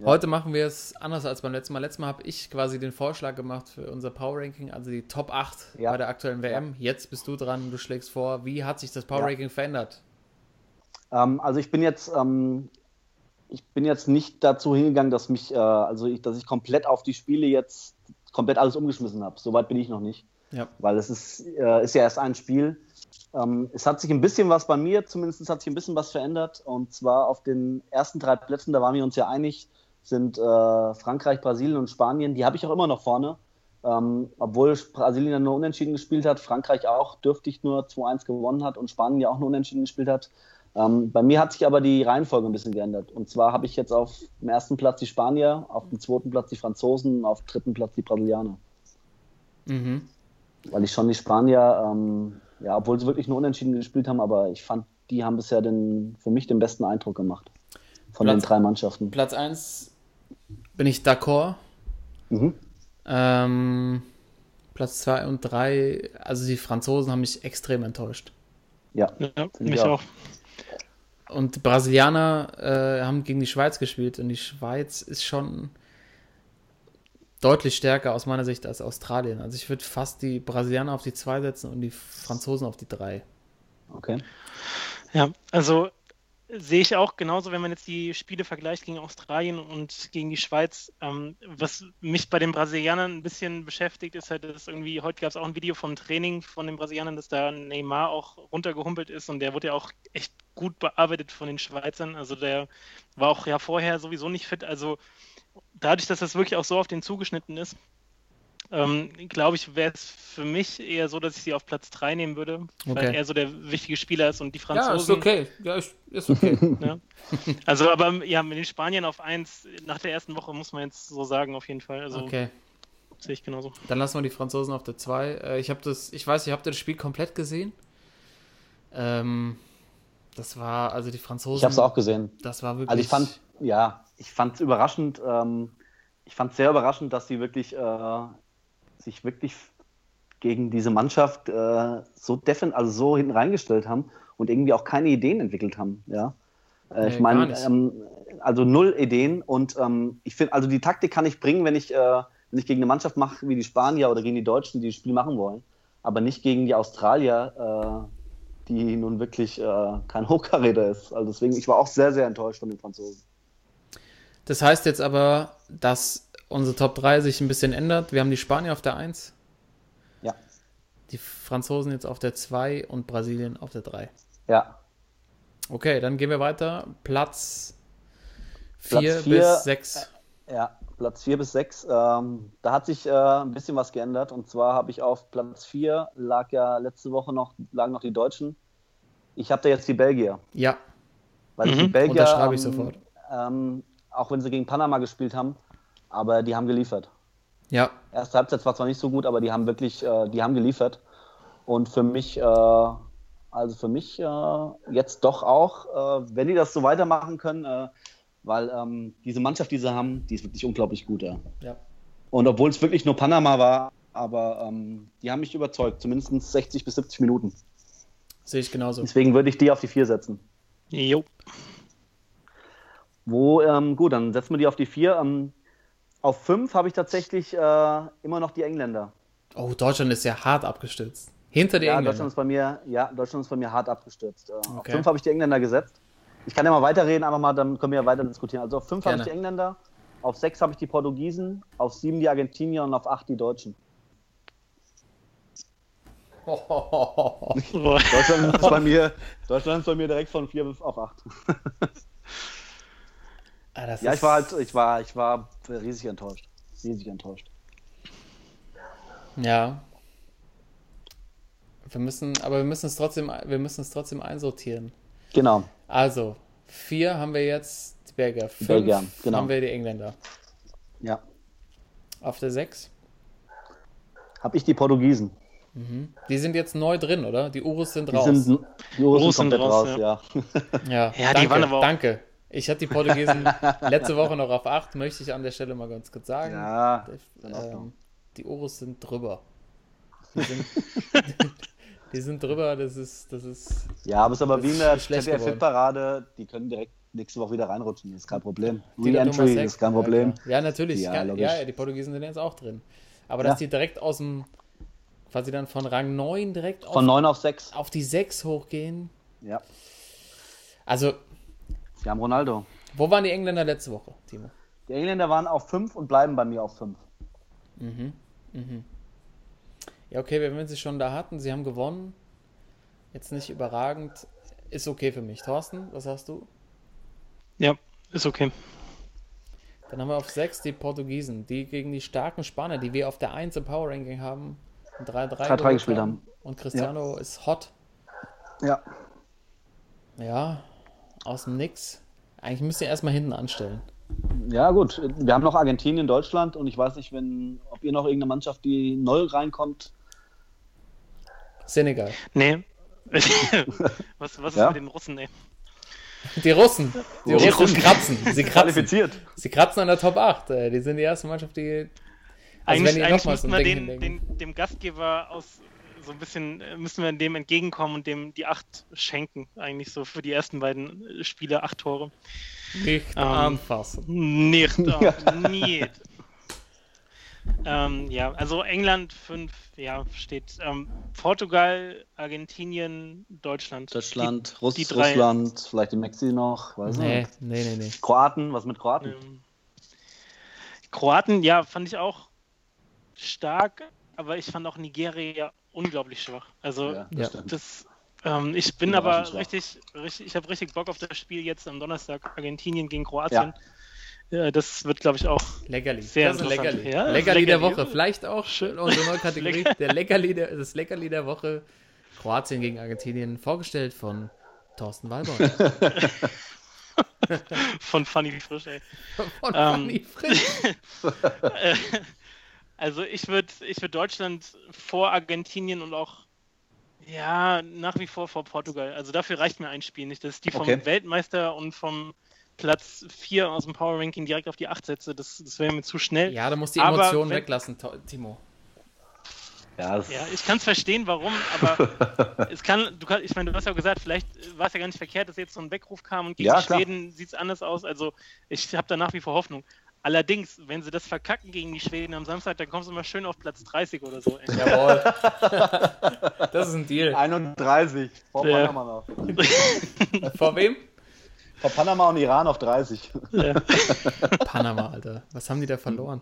Heute machen wir es anders als beim letzten Mal. Letztes Mal habe ich quasi den Vorschlag gemacht für unser Power Ranking, also die Top 8 Ja. bei der aktuellen WM. Jetzt bist du dran, du schlägst vor. Wie hat sich das Power. Ranking verändert? Ähm, also ich bin jetzt, ähm, ich bin jetzt nicht dazu hingegangen, dass mich, äh, also ich, dass ich komplett auf die Spiele jetzt komplett alles umgeschmissen habe. Soweit bin ich noch nicht, Ja. weil es ist, äh, ist ja erst ein Spiel. Ähm, es hat sich ein bisschen was bei mir, zumindest hat sich ein bisschen was verändert. Und zwar auf den ersten drei Plätzen, da waren wir uns ja einig, sind äh, Frankreich, Brasilien und Spanien. Die habe ich auch immer noch vorne. Ähm, obwohl Brasilien ja nur unentschieden gespielt hat, Frankreich auch dürftig nur 2-1 gewonnen hat und Spanien ja auch nur unentschieden gespielt hat. Ähm, bei mir hat sich aber die Reihenfolge ein bisschen geändert. Und zwar habe ich jetzt auf dem ersten Platz die Spanier, auf dem zweiten Platz die Franzosen, auf dem dritten Platz die Brasilianer. Mhm. Weil ich schon die Spanier, ähm, ja, obwohl sie wirklich nur unentschieden gespielt haben, aber ich fand, die haben bisher den, für mich den besten Eindruck gemacht. Von den Platz- drei Mannschaften. Platz 1 bin ich d'accord. Mhm. Ähm, Platz 2 und 3, also die Franzosen haben mich extrem enttäuscht. Ja. Ja, mich ich auch. auch. Und die Brasilianer äh, haben gegen die Schweiz gespielt und die Schweiz ist schon deutlich stärker aus meiner Sicht als Australien. Also ich würde fast die Brasilianer auf die 2 setzen und die Franzosen auf die 3. Okay. Ja, also sehe ich auch genauso, wenn man jetzt die Spiele vergleicht gegen Australien und gegen die Schweiz. Ähm, was mich bei den Brasilianern ein bisschen beschäftigt, ist halt, dass irgendwie, heute gab es auch ein Video vom Training von den Brasilianern, dass da Neymar auch runtergehumpelt ist und der wurde ja auch echt gut bearbeitet von den Schweizern. Also der war auch ja vorher sowieso nicht fit. Also dadurch, dass das wirklich auch so auf den zugeschnitten ist, ähm, glaube ich, wäre es für mich eher so, dass ich sie auf Platz 3 nehmen würde, weil Okay. er so der wichtige Spieler ist und die Franzosen. Ja, ist okay. Ja, ist, ist okay. Ja. Also, aber ja, mit den Spaniern auf 1 nach der ersten Woche muss man jetzt so sagen, auf jeden Fall. Also okay. sehe ich genauso. Dann lassen wir die Franzosen auf der 2. Äh, ich habe das, ich weiß, nicht, habt ihr das Spiel komplett gesehen? Ähm, das war, also die Franzosen. Ich habe es auch gesehen. Das war wirklich. Also ich fand, ja, ich fand es überraschend, ähm, ich fand es sehr überraschend, dass sie wirklich äh, sich wirklich gegen diese Mannschaft äh, so defen, also so hinten reingestellt haben und irgendwie auch keine Ideen entwickelt haben. Ja, äh, Nee, ich meine, ähm, also null Ideen und ähm, ich finde, also die Taktik kann ich bringen, wenn ich, äh, wenn ich gegen eine Mannschaft mache wie die Spanier oder gegen die Deutschen, die das Spiel machen wollen, aber nicht gegen die Australier, äh, die nun wirklich äh, kein Hochkaräter ist. Also deswegen, ich war auch sehr, sehr enttäuscht von den Franzosen. Das heißt jetzt aber, dass unsere Top 3 sich ein bisschen ändert. Wir haben die Spanier auf der 1, Ja. die Franzosen jetzt auf der 2 und Brasilien auf der 3. Ja, Okay, dann gehen wir weiter. Platz Platz 4 vier, bis 6. ja, Platz 4 bis 6. Ähm, da hat sich äh, ein bisschen was geändert. Und zwar habe ich auf Platz 4 lag ja letzte Woche noch, lagen noch die Deutschen. Ich habe da jetzt die Belgier. Ja, Weil ich Mhm. die Belgier, Unterschreibe ich ähm, sofort. Ähm, auch wenn sie gegen Panama gespielt haben, aber die haben geliefert. ja. Erste Halbzeit war zwar nicht so gut, aber die haben wirklich, äh, die haben geliefert. Und für mich, äh, also für mich äh, jetzt doch auch, äh, wenn die das so weitermachen können, äh, weil ähm, diese Mannschaft, die sie haben, die ist wirklich unglaublich gut. Ja. ja. Und obwohl es wirklich nur Panama war, aber ähm, die haben mich überzeugt, zumindest 60 bis 70 Minuten. Sehe ich genauso. Deswegen würde ich die auf die 4 setzen. Jo. Wo, ähm, gut, dann setzen wir die auf die 4. Ähm, auf 5 habe ich tatsächlich äh, immer noch die Engländer. Oh, Deutschland ist ja hart abgestürzt. Hinter die Ja, Engländer. Deutschland ist bei mir, ja, Deutschland ist bei mir hart abgestürzt. Äh, Auf Okay. 5 habe ich die Engländer gesetzt. Ich kann ja mal weiterreden, einfach mal, dann können wir ja weiter diskutieren. Also auf 5 habe ich die Engländer, auf 6 habe ich die Portugiesen, auf 7 die Argentinier und auf 8 die Deutschen. Deutschland ist bei mir, Deutschland ist bei mir direkt von 4 bis auf 8. Ah, das Ja, ist- ich war halt, ich war, ich war riesig enttäuscht. Riesig enttäuscht. Ja. Wir müssen, aber wir müssen es trotzdem, wir müssen es trotzdem einsortieren. Genau. Also, vier haben wir jetzt die Belgier, fünf Belgier, genau. haben wir die Engländer. Ja. Auf der 6. Habe ich die Portugiesen. Die sind jetzt neu drin, oder? Die Urus sind Die raus. sind, die Urus Urus sind sind raus, raus, ja. ja, Ja, die danke, waren aber auch- danke. Ich hatte die Portugiesen letzte Woche noch auf 8, möchte ich an der Stelle mal ganz kurz sagen. Ja, ähm, die Urus sind drüber. Die sind, die sind drüber, das ist, das ist. Ja, aber es ist aber wie in der ZDF-Parade, die können direkt nächste Woche wieder reinrutschen, das ist kein Problem. Re-Entry ist kein Problem. Ja, ja natürlich. Ja, Ja, logisch. ja, ja, die Portugiesen sind jetzt auch drin. Aber Ja. dass die direkt aus dem, quasi dann von Rang 9 direkt auf, Von 9 auf 6. auf die 6 hochgehen. Ja, Also, sie haben Ronaldo. wo waren die Engländer letzte Woche, Timo? Die Engländer waren auf 5 und bleiben bei mir auf 5. Ja, okay, wenn wir sie schon da hatten, sie haben gewonnen. Jetzt nicht überragend. Ist okay für mich. Thorsten, was hast du? Ja, ist okay. Dann haben wir auf 6 die Portugiesen, die gegen die starken Spanier, die wir auf der 1 im Power Ranking haben, ein 3-3 3-3 geholt gespielt haben. Und Cristiano ist hot. Ja. Ja, aus dem Nix. Eigentlich müsst ihr erstmal hinten anstellen. Ja, gut. Wir haben noch Argentinien, Deutschland und ich weiß nicht, wenn, ob ihr noch irgendeine Mannschaft, die neu reinkommt. Senegal. Nee. was, was ist Ja? mit den Russen, ey? Die Russen. Die, Die Russen, Russen. kratzen. Sie kratzen. Qualifiziert. Sie kratzen an der Top 8. äh, Die sind die erste Mannschaft, die. Also eigentlich wenn ihr eigentlich müssten wir den, den, dem Gastgeber aus so ein bisschen, äh, müssen wir dem entgegenkommen und dem die acht schenken, eigentlich so für die ersten beiden äh, Spiele acht Tore. Nicht Ähm, anfassen. Nicht, nicht. ähm, ja, also England 5, ja, steht ähm, Portugal, Argentinien, Deutschland. Deutschland, Russ, die drei- Russland, vielleicht die Mexi noch. Weiß Nee, nicht. nee, nee, nee. Kroaten, was mit Kroaten? Ähm, Kroaten, ja, fand ich auch stark, aber ich fand auch Nigeria unglaublich schwach. Also Ja, das das, ähm, ich bin aber schwach. richtig, richtig, ich habe richtig Bock auf das Spiel jetzt am Donnerstag Argentinien gegen Kroatien. Ja. das wird, glaube ich, auch Leckerli. Sehr das interessant. Leckerli. Ja, ist Leckerli der Leckerli. Woche. Vielleicht auch Schön. unsere neue Kategorie. Der Leckerli der, das Leckerli der Woche. Kroatien gegen Argentinien. Vorgestellt von Thorsten Walborn. von Funny Frisch, ey. Von Ähm. Fanny Frisch. Also ich würde ich würd Deutschland vor Argentinien und auch ja, nach wie vor vor Portugal. Also dafür reicht mir ein Spiel nicht. Das ist die vom Okay. Weltmeister und vom Platz 4 aus dem Power Ranking direkt auf die 8 setze. Das, das wäre mir zu schnell. Ja, da musst du die Emotionen wenn- weglassen, Timo. Ja, das, Ja, ich kann es verstehen, warum, aber es kann, du kann, ich meine, du hast ja auch gesagt, vielleicht war es ja gar nicht verkehrt, dass jetzt so ein Weckruf kam und gegen Ja. Schweden sieht es anders aus. Also ich habe da nach wie vor Hoffnung. Allerdings, wenn sie das verkacken gegen die Schweden am Samstag, dann kommst du immer schön auf Platz 30 oder so. ey. Jawohl. das ist ein Deal. 31. Vor Ja. Panama noch. Vor wem? Vor Panama und Iran auf 30. Panama, Alter. Was haben die da verloren?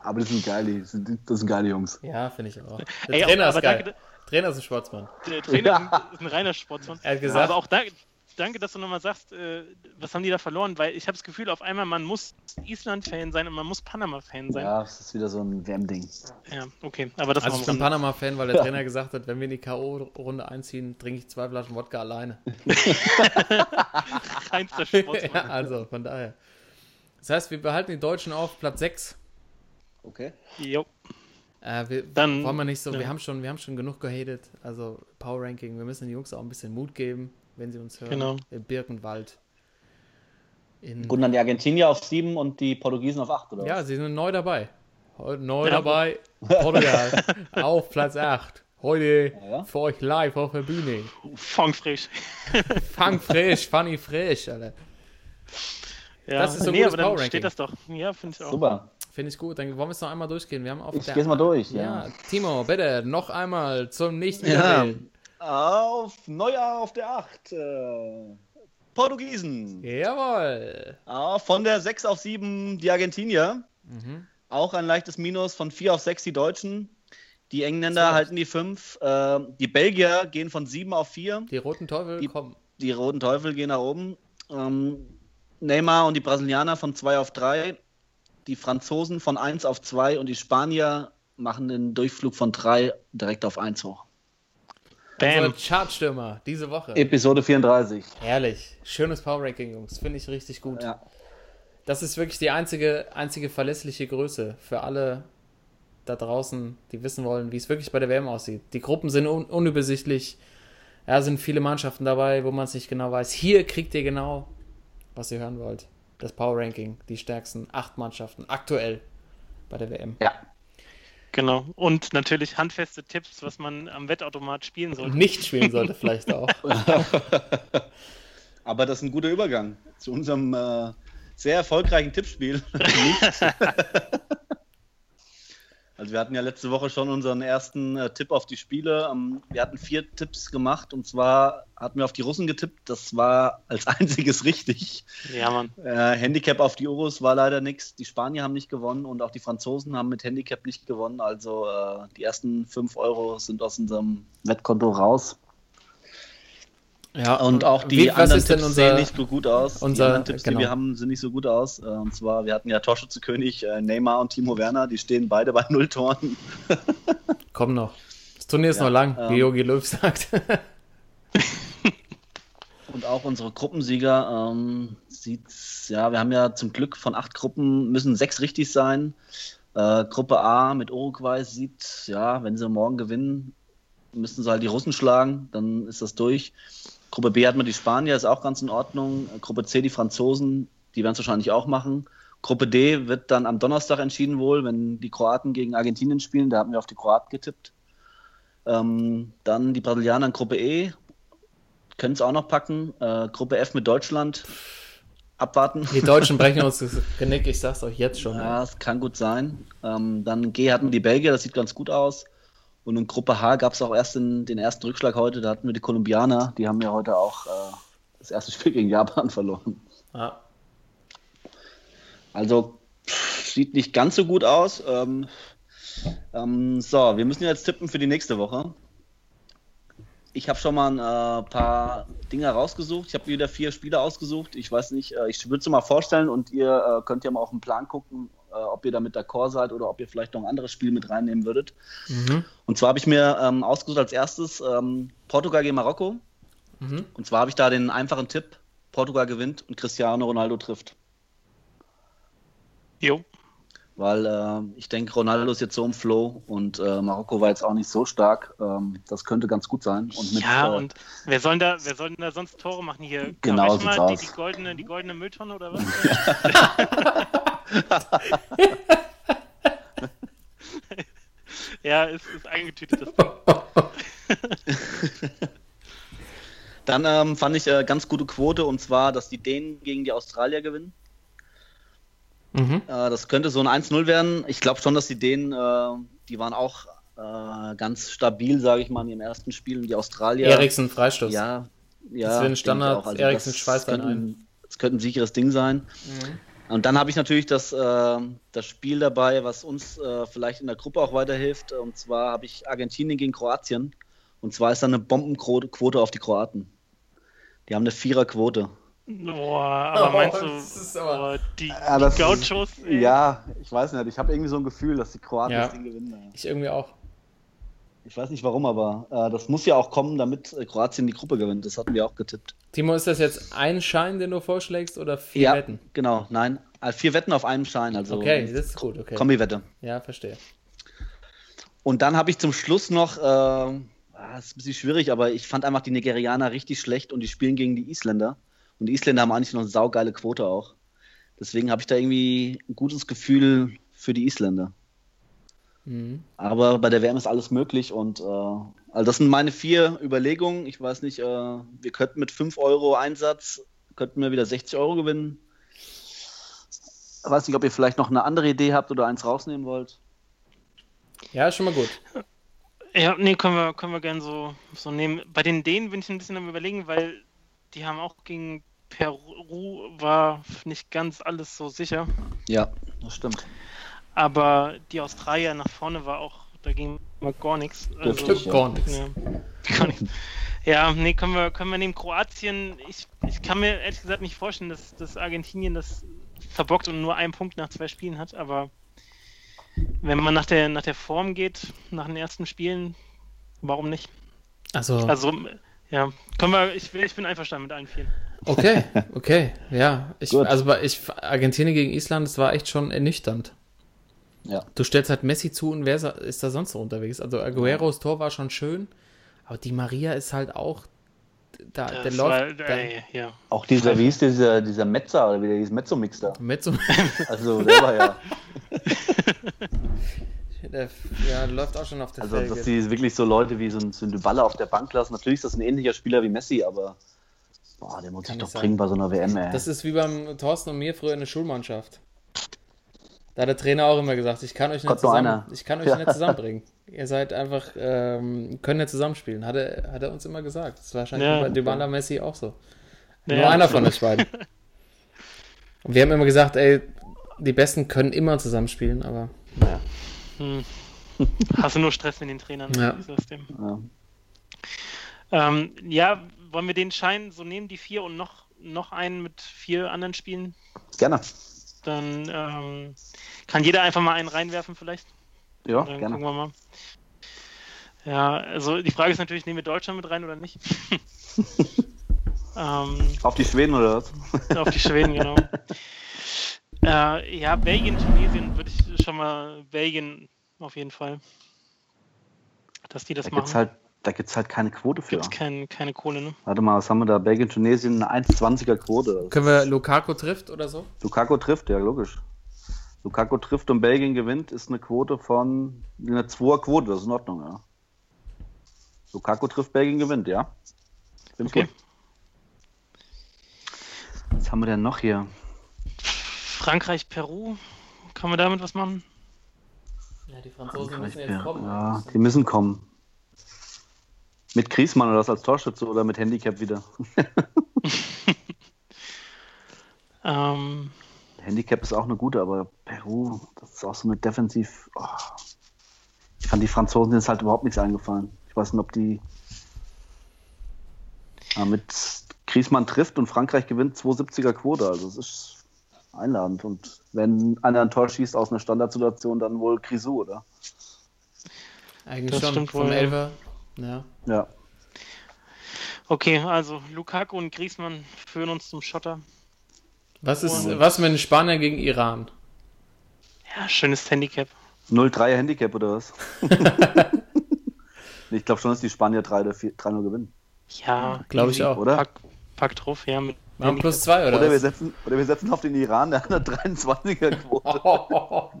Aber die sind geil, die sind, das sind geile Jungs. Ja, finde ich auch. Der Ey, Trainer ist geil. danke- Trainer ist ein Sportsmann. Der Trainer ist ein reiner Sportsmann. Er hat gesagt- Aber auch danke, danke, dass du nochmal sagst, äh, was haben die da verloren? Weil ich habe das Gefühl, auf einmal, man muss Island-Fan sein und man muss Panama-Fan sein. Ja, Ja, das ist wieder so ein WM-Ding. okay. Aber das Also war ich bin Panama-Fan, weil der Trainer gesagt hat, wenn wir in die K.O.-Runde einziehen, trinke ich zwei Flaschen Wodka alleine. reinster Sportsmann. ja, also von daher. Das heißt, wir behalten die Deutschen auf Platz 6. Okay. Jo. Äh, wir Dann- wollen wir nicht so, wir ja. haben schon, wir haben schon genug gehatet. Also Power Ranking, wir müssen den Jungs auch ein bisschen Mut geben, wenn sie uns hören. Genau. Im Birkenwald. In, Gut, dann die Argentinier auf 7 und die Portugiesen auf 8, oder? ja, was? sie sind neu dabei. Neu Ja. dabei. Portugal auf Platz 8. Heute ja. für euch live auf der Bühne. Fang frisch. Fang frisch, funny frisch, Alter. Ja. Das ist so nee, gutes aber dann Power Ranking. steht das doch. Ja, finde ich auch. Super. Finde ich gut. Dann wollen wir es noch einmal durchgehen. Wir haben auf Ich der- geh's mal durch, Ja, ja. Timo, bitte noch einmal zum nicht Ja. Auf Neujahr auf der 8. Äh, Portugiesen. Jawohl. Ah, von der 6 auf 7 die Argentinier. Mhm. Auch ein leichtes Minus von 4 auf 6 die Deutschen. Die Engländer So. halten die 5. Äh, die Belgier gehen von 7 auf 4. Die roten Teufel Die- kommen. Die Roten Teufel gehen nach oben. Ähm, Neymar und die Brasilianer von 2 auf 3. Die Franzosen von 1 auf 2 und die Spanier machen den Durchflug von 3 direkt auf 1 hoch. Bam. Unsere Chartstürmer diese Woche. Episode 34. Herrlich. Schönes Power Ranking, Jungs. Finde ich richtig gut. Ja. Das ist wirklich die einzige, einzige verlässliche Größe für alle da draußen, die wissen wollen, wie es wirklich bei der WM aussieht. Die Gruppen sind un unübersichtlich. Ja, sind viele Mannschaften dabei, wo man es nicht genau weiß. Hier kriegt ihr genau, was ihr hören wollt. Das Power Ranking, die stärksten acht Mannschaften aktuell bei der WM. Ja. Genau. Und natürlich handfeste Tipps, was man am Wettautomat spielen sollte. Nicht spielen sollte vielleicht auch. Aber das ist ein guter Übergang zu unserem äh, sehr erfolgreichen Tippspiel. also wir hatten ja letzte Woche schon unseren ersten äh, Tipp auf die Spiele. Ähm, wir hatten vier Tipps gemacht und zwar hatten wir auf die Russen getippt. Das war als einziges richtig. Ja, Mann. Äh, Handicap auf die Euros war leider nichts. Die Spanier haben nicht gewonnen und auch die Franzosen haben mit Handicap nicht gewonnen. Also äh, die ersten fünf Euro sind aus unserem Wettkonto raus. Ja, Und auch die wie- anderen Tipps unser- sehen nicht so gut aus. die unser- anderen Tipps, genau. die wir haben, sehen nicht so gut aus. Äh, Und zwar, wir hatten ja Torschützenkönig äh, Neymar und Timo Werner, die stehen beide bei null Toren. Komm noch. Das Turnier ist Ja, noch lang, wie ähm, Jogi Löw sagt. Und auch unsere Gruppensieger ähm, sieht's, ja, wir haben ja zum Glück von acht Gruppen müssen sechs richtig sein. Äh, Gruppe A mit Uruguay sieht, ja, wenn sie morgen gewinnen, müssen sie halt die Russen schlagen, dann ist das durch. Gruppe B hat man die Spanier, ist auch ganz in Ordnung. Gruppe C die Franzosen, die werden es wahrscheinlich auch machen. Gruppe D wird dann am Donnerstag entschieden wohl, wenn die Kroaten gegen Argentinien spielen. Da haben wir auf die Kroaten getippt. Ähm, dann die Brasilianer in Gruppe E, können es auch noch packen. Äh, Gruppe F mit Deutschland. Abwarten. Die Deutschen brechen uns das Genick, ich sag's euch jetzt schon. Ja, es kann gut sein. Ähm, dann G hatten wir die Belgier, das sieht ganz gut aus. Und in Gruppe H gab es auch erst den, den ersten Rückschlag heute. Da hatten wir die Kolumbianer. Die haben ja heute auch äh, das erste Spiel gegen Japan verloren. Ja. Also sieht nicht ganz so gut aus. Ähm, ähm, so, wir müssen jetzt tippen für die nächste Woche. Ich habe schon mal ein äh, paar Dinge rausgesucht. Ich habe wieder vier Spiele ausgesucht. Ich weiß nicht, äh, ich würde es mal vorstellen und ihr äh, könnt ja mal auf den Plan gucken, äh, ob ihr damit d'accord seid oder ob ihr vielleicht noch ein anderes Spiel mit reinnehmen würdet. Mhm. Und zwar habe ich mir ähm, ausgesucht als erstes ähm, Portugal gegen Marokko. Mhm. Und zwar habe ich da den einfachen Tipp: Portugal gewinnt und Cristiano Ronaldo trifft. Jo. Weil äh, ich denke, Ronaldo ist jetzt so im Flow und äh, Marokko war jetzt auch nicht so stark. Ähm, das könnte ganz gut sein. Und mit, ja, äh, und wer soll da, wer soll denn da sonst Tore machen hier? Genau mal, die, die, goldene, die goldene Mülltonne oder was? ja, ist, ist eingetütet. Dann ähm, fand ich äh, ganz gute Quote und zwar, dass die Dänen gegen die Australier gewinnen. Mhm. Äh, das könnte so ein 1-0 werden. Ich glaube schon, dass die Dänen, äh, die waren auch äh, ganz stabil, sage ich mal, in ihrem ersten Spiel. Und die Australier. Eriksen Freistoß. Ja, ja. Das wäre ein Standard. Also Eriksen schweißt dann könnte, das könnte ein sicheres Ding sein. Mhm. Und dann habe ich natürlich das, äh, das Spiel dabei, was uns äh, vielleicht in der Gruppe auch weiterhilft. Und zwar habe ich Argentinien gegen Kroatien. Und zwar ist da eine Bombenquote auf die Kroaten. Die haben eine Viererquote. Boah, aber Oh, meinst du, das ist aber- die, Ja, das die ist- Gauchos? ey. Ja, ich weiß nicht. Ich habe irgendwie so ein Gefühl, dass die Kroaten Ja. das Ding gewinnen. Ich irgendwie auch. Ich weiß nicht warum, aber äh, das muss ja auch kommen, damit äh, Kroatien die Gruppe gewinnt. Das hatten wir auch getippt. Timo, ist das jetzt ein Schein, den du vorschlägst oder vier ja, Wetten? genau. Nein, äh, vier Wetten auf einem Schein. Also Okay, das ist gut, okay. Kombi-Wette. Ja, verstehe. Und dann habe ich zum Schluss noch, äh, ah, das ist ein bisschen schwierig, aber ich fand einfach die Nigerianer richtig schlecht und die spielen gegen die Isländer. Und die Isländer haben eigentlich noch eine saugeile Quote auch. Deswegen habe ich da irgendwie ein gutes Gefühl für die Isländer. Mhm. Aber bei der WM ist alles möglich und äh, also das sind meine vier Überlegungen. Ich weiß nicht, äh, wir könnten mit 5 Euro Einsatz, könnten wir wieder 60 Euro gewinnen. Ich weiß nicht, ob ihr vielleicht noch eine andere Idee habt oder eins rausnehmen wollt. Ja, ist schon mal gut. Ja, nee, können wir, können wir gerne so, so nehmen. Bei den Dänen bin ich ein bisschen am überlegen, weil die haben auch gegen Peru war nicht ganz alles so sicher. Ja, das stimmt. Aber die Australier nach vorne war auch, da ging mal gar nichts. Also, ja. Gar nichts. Ja, gar nichts. Ja, nee, können wir, können wir nehmen. Kroatien, ich, ich kann mir ehrlich gesagt nicht vorstellen, dass, dass Argentinien das verbockt und nur einen Punkt nach zwei Spielen hat, aber wenn man nach der, nach der Form geht, nach den ersten Spielen, warum nicht? Also, Also, ja, können wir, ich, ich bin einverstanden mit allen vier. Okay, okay, ja. Ich, also bei- ich, Argentinien gegen Island, das war echt schon ernüchternd. Ja. Du stellst halt Messi zu und wer ist, da sonst so unterwegs? Also Agueros Tor war schon schön, aber die Maria ist halt auch, da, der läuft, war, äh, ja. Auch dieser, wie hieß dieser, dieser Metzer oder wie der hieß, Mezzo-Mix da. mit so, Also der war ja. der, ja, der läuft auch schon auf der Also, Felge. dass die wirklich so Leute wie so ein, so ein Dybala auf der Bank lassen. Natürlich ist das ein ähnlicher Spieler wie Messi, aber boah, der muss Kann sich doch sein. bringen bei so einer WM, ey. Das ist wie beim Thorsten und mir früher in der Schulmannschaft. Da hat der Trainer auch immer gesagt, ich kann euch nicht, zusammen, ich kann euch nicht zusammenbringen. Ihr seid einfach, ähm, könnt nicht zusammenspielen. Hat er, hat er uns immer gesagt. Das ist wahrscheinlich Ja. bei Dybala Messi auch so. Ja, Nur einer von euch beiden. Und wir haben immer gesagt, ey, die Besten können immer zusammenspielen, aber naja. Hm. Hast du nur Stress mit den Trainern? Ja. System. Ja. Ähm, ja, wollen wir den Schein so nehmen, die vier und noch, noch einen mit vier anderen Spielen? Gerne. Dann ähm, kann jeder einfach mal einen reinwerfen vielleicht. Ja, Dann gerne. gucken wir mal. Ja, also die Frage ist natürlich, nehmen wir Deutschland mit rein oder nicht? ähm, Auf die Schweden oder was? auf die Schweden, genau. äh, ja, Belgien, Tunesien würde ich schon mal Belgien auf jeden Fall. Dass die das Da machen. gibt's halt, da gibt's halt keine Quote für. Gibt's kein, keine Kohle, ne? Warte mal, was haben wir da? Belgien, Tunesien, eine 1,20er Quote. Können wir Lukaku trifft oder so? Lukaku trifft, ja, logisch. Lukaku trifft und Belgien gewinnt, ist eine Quote von eine 2er Quote, das ist in Ordnung, ja. Lukaku trifft, Belgien gewinnt, ja. Bin Okay. gut. Was haben wir denn noch hier? Frankreich, Peru. Kann man damit was machen? Ja, die Franzosen müssen Ja, jetzt kommen. ja, die müssen kommen. Mit Griesmann oder das als Torschütze oder mit Handicap wieder? Ähm, Handicap ist auch eine gute, aber Peru, das ist auch so eine Defensiv. Oh. Ich fand die Franzosen denen ist halt überhaupt nichts eingefallen. Ich weiß nicht, ob die ja, mit Griezmann trifft und Frankreich gewinnt 270er Quote. Also es ist einladend. Und wenn einer ein Tor schießt aus einer Standardsituation, dann wohl Grisou, oder? Eigentlich Das schon stimmt vom wohl, ja. Elfer. Ja. Ja. okay, also Lukaku und Griezmann führen uns zum Schotter. Was ist, Und- was mit den Spaniern gegen Iran? Ja, schönes Handicap. 0-3 Handicap oder was? ich glaube schon, dass die Spanier 3 oder 4 3-0 gewinnen. Ja, Glaube ich auch. Oder? Pack, pack drauf, ja. Mit Machen plus zwei oder, Oder wir, setzen, oder wir setzen auf den Iran, der hat eine 23er Quote.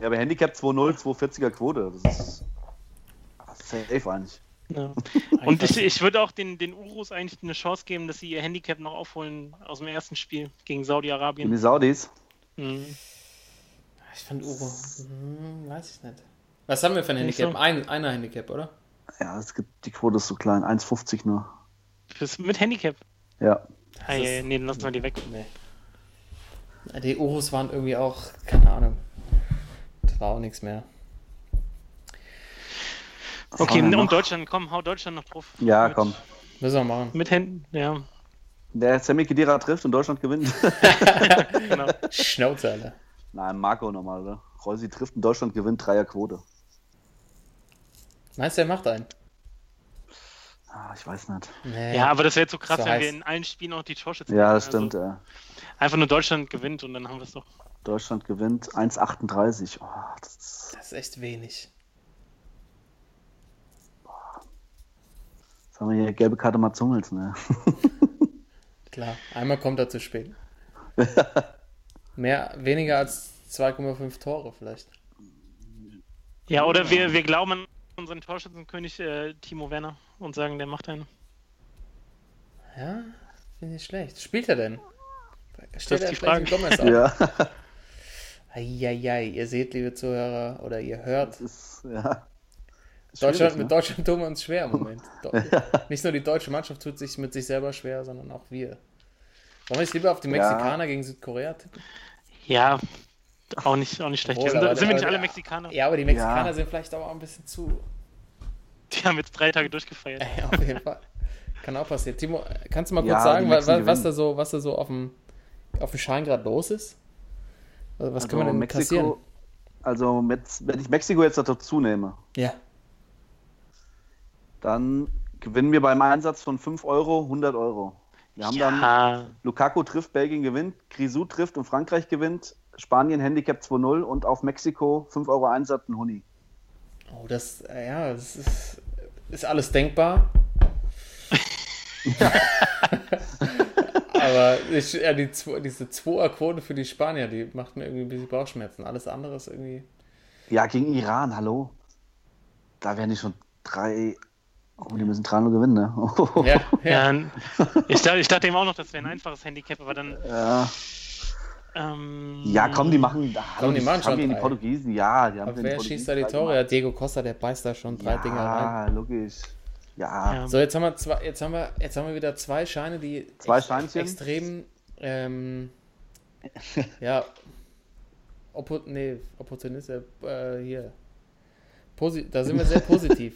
Ja, aber Handicap 2-0, 240er Quote. Das ist safe eigentlich. Ja. Und ich, ich würde auch den, den Urus eigentlich eine Chance geben, dass sie ihr Handicap noch aufholen aus dem ersten Spiel gegen In die Saudi-Arabien. Saudis. Mhm. Ich fand Uro. Hm, weiß ich nicht. Was haben wir für ein Handicap? so. Ein, einer Handicap, oder? Ja, es gibt, die Quote ist so klein, 1,50 nur. Fürs, mit Handicap. Ja. Ah, ja, ja, nee, dann lassen wir die weg. Nee. Die Urus waren irgendwie auch, keine Ahnung. Das war auch nichts mehr. Okay, wir und noch? Deutschland, komm, hau Deutschland noch drauf. Ja, mit, komm. Müssen wir machen. Mit Händen, ja, Der Sammy Khedira trifft und Deutschland gewinnt. genau. Schnauze, Alter. Nein, Marco nochmal, oder? Reusi trifft und Deutschland gewinnt, Dreier Quote. Meinst du, er macht einen? Ah, ich weiß nicht. Nee. Ja, aber das wäre jetzt so krass, So wenn wir heiß. in allen Spielen auch die Torschützen Ja, machen. das stimmt. Also, äh. einfach nur Deutschland gewinnt und dann haben wir es doch. Deutschland gewinnt 1,38. Oh, das ist, Das ist echt wenig. Jetzt haben wir hier gelbe Karte mal Zungels, ne? Klar, einmal kommt er zu spät. Mehr, weniger als 2,5 Tore vielleicht. Ja, oder wir, wir glauben an unseren Torschützenkönig äh, Timo Werner und sagen, der macht einen. Ja, finde ich schlecht. Spielt er denn? Steht ist er die Frage. Ja, Eieiei, ihr seht, liebe Zuhörer, oder ihr hört, das ist, ja. Deutschland, schwierig, mit ne? Deutschland tun wir uns schwer im Moment. Nicht nur die deutsche Mannschaft tut sich mit sich selber schwer, sondern auch wir. Wollen wir jetzt lieber auf die Ja. Mexikaner gegen Südkorea tippen? Ja, auch nicht, auch nicht schlecht. Obwohl, sind, aber- sind wir nicht alle Mexikaner? Ja, aber die Mexikaner Ja. sind vielleicht auch ein bisschen zu. Die haben jetzt drei Tage durchgefeiert. Ja, auf jeden Fall. Kann auch passieren. Timo, kannst du mal kurz Ja, sagen, Mexen wa- was gewinnen. da so, was da so auf dem, auf dem Schein gerade los ist? Also, was können wir denn Mexiko, kassieren? also mit, wenn ich Mexiko jetzt dazu nehme, Ja. Dann gewinnen wir beim Einsatz von 5 Euro 100 Euro. Wir haben dann Ja, Lukaku trifft, Belgien gewinnt, Grisou trifft und Frankreich gewinnt, Spanien Handicap 2-0 und auf Mexiko 5 Euro Einsatz ein Huni. Oh, das, äh, ja, das ist, ist alles denkbar. Aber ich, ja, die, diese Zweier-Quote für die Spanier, die macht mir irgendwie ein bisschen Bauchschmerzen. Alles andere ist irgendwie. Ja, gegen Iran, hallo. Da wären die schon drei. Oh, die müssen 3-0 gewinnen, ne? Ja, ja. ja. Ich, dachte, ich dachte eben auch noch, das wäre ein einfaches Handicap, aber dann. ja. Ähm, ja, komm, die machen. Komm, die machen schon die. Portugiesen, ja. Die haben Aber den wer Portugiesen schießt da die Tore? Ja, Diego Costa, der beißt da schon drei ja, Dinger rein. logisch. Ja, Ja. So, jetzt haben wir zwei, jetzt haben wir, jetzt haben wir wieder zwei Scheine, die Zwei ex- extrem, ähm, ja, Oppo, nee, Opportunist, äh, hier, Posi da sind wir sehr positiv.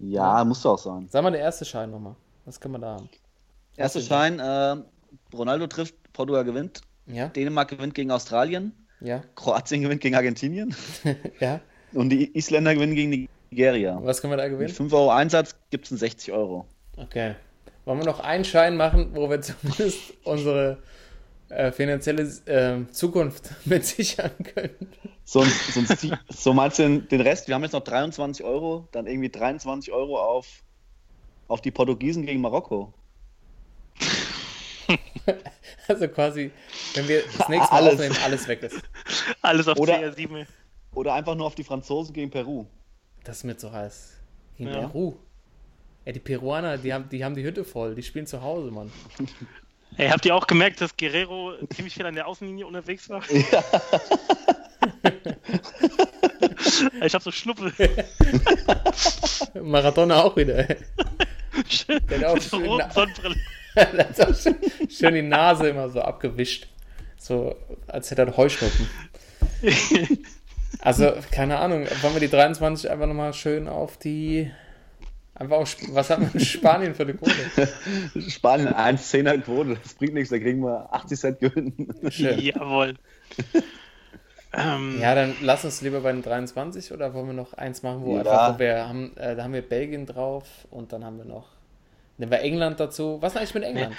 Ja, muss doch auch sein. Sag mal der erste Schein nochmal. Was können wir da haben? Erster Schein: äh, Ronaldo trifft, Portugal gewinnt, Ja, Dänemark gewinnt gegen Australien, ja, Kroatien gewinnt gegen Argentinien ja. und die Isländer gewinnen gegen Nigeria. Was können wir da Mit gewinnen? 5 Euro Einsatz gibt es 60 Euro. Okay. Wollen wir noch einen Schein machen, wo wir zumindest unsere äh, finanzielle äh, Zukunft mit sichern können? So, ein- so, meinst du den, den Rest? Wir haben jetzt noch 23 Euro, dann irgendwie 23 Euro auf, auf die Portugiesen gegen Marokko. Also quasi, wenn wir das nächste Mal Alles. aufnehmen, alles weg ist. Alles auf Oder- CR7. Oder einfach nur auf die Franzosen gegen Peru. Das ist mir zu heiß. In Ja. Peru. Ja, die Peruaner, die haben, die haben die Hütte voll. Die spielen zu Hause, Mann. Ey, habt ihr auch gemerkt, dass Guerrero ziemlich viel an der Außenlinie unterwegs war? ich hab so Schnuppel. Maradona auch wieder. Der hat auch Mit schön, roten Sonnenbrille. hat auch schön, schön die Nase immer so abgewischt. So, als hätte er Heuschnuppen. Also, keine Ahnung, wollen wir die 23 einfach nochmal schön auf die. Einfach Sp- was haben wir in Spanien für eine Quote? Spanien 1,10er Quote, das bringt nichts, da kriegen wir 80 Cent Gewinn. Jawohl. ähm, Ja, dann lass uns lieber bei den 23 oder wollen wir noch eins machen, wo Ja. einfach, wo wir haben, äh, da haben wir Belgien drauf und dann haben wir noch, nehmen wir England dazu. Was eigentlich mit England?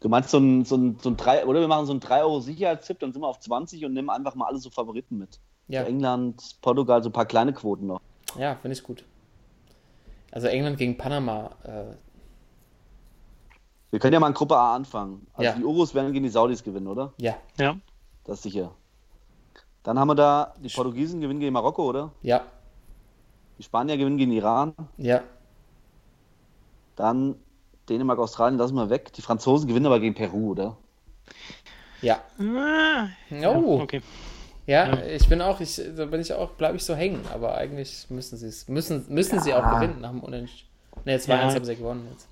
Du meinst so ein, so ein, so ein 3, oder wir machen so einen 3 Euro Sicherheitstipp, dann sind wir auf 20 und nehmen einfach mal alle so Favoriten mit. Ja, So England, Portugal, so ein paar kleine Quoten noch. ja, finde ich gut. Also England gegen Panama, äh, Wir können ja mal in Gruppe A anfangen. Also Ja. die Urus werden gegen die Saudis gewinnen, oder? ja, ja. Das ist sicher. Dann haben wir da, die Portugiesen gewinnen gegen Marokko, oder? ja, Die Spanier gewinnen gegen Iran. ja, Dann Dänemark, Australien lassen wir weg. Die Franzosen gewinnen aber gegen Peru, oder? ja. Ah, Oh, okay. Ja, Ja. ich bin auch, ich, da bin ich auch, bleibe ich so hängen, aber eigentlich müssen sie es, müssen, müssen sie auch Ja. gewinnen nach dem Unentschieden. Ne, 2-1 Ja. haben sie gewonnen jetzt.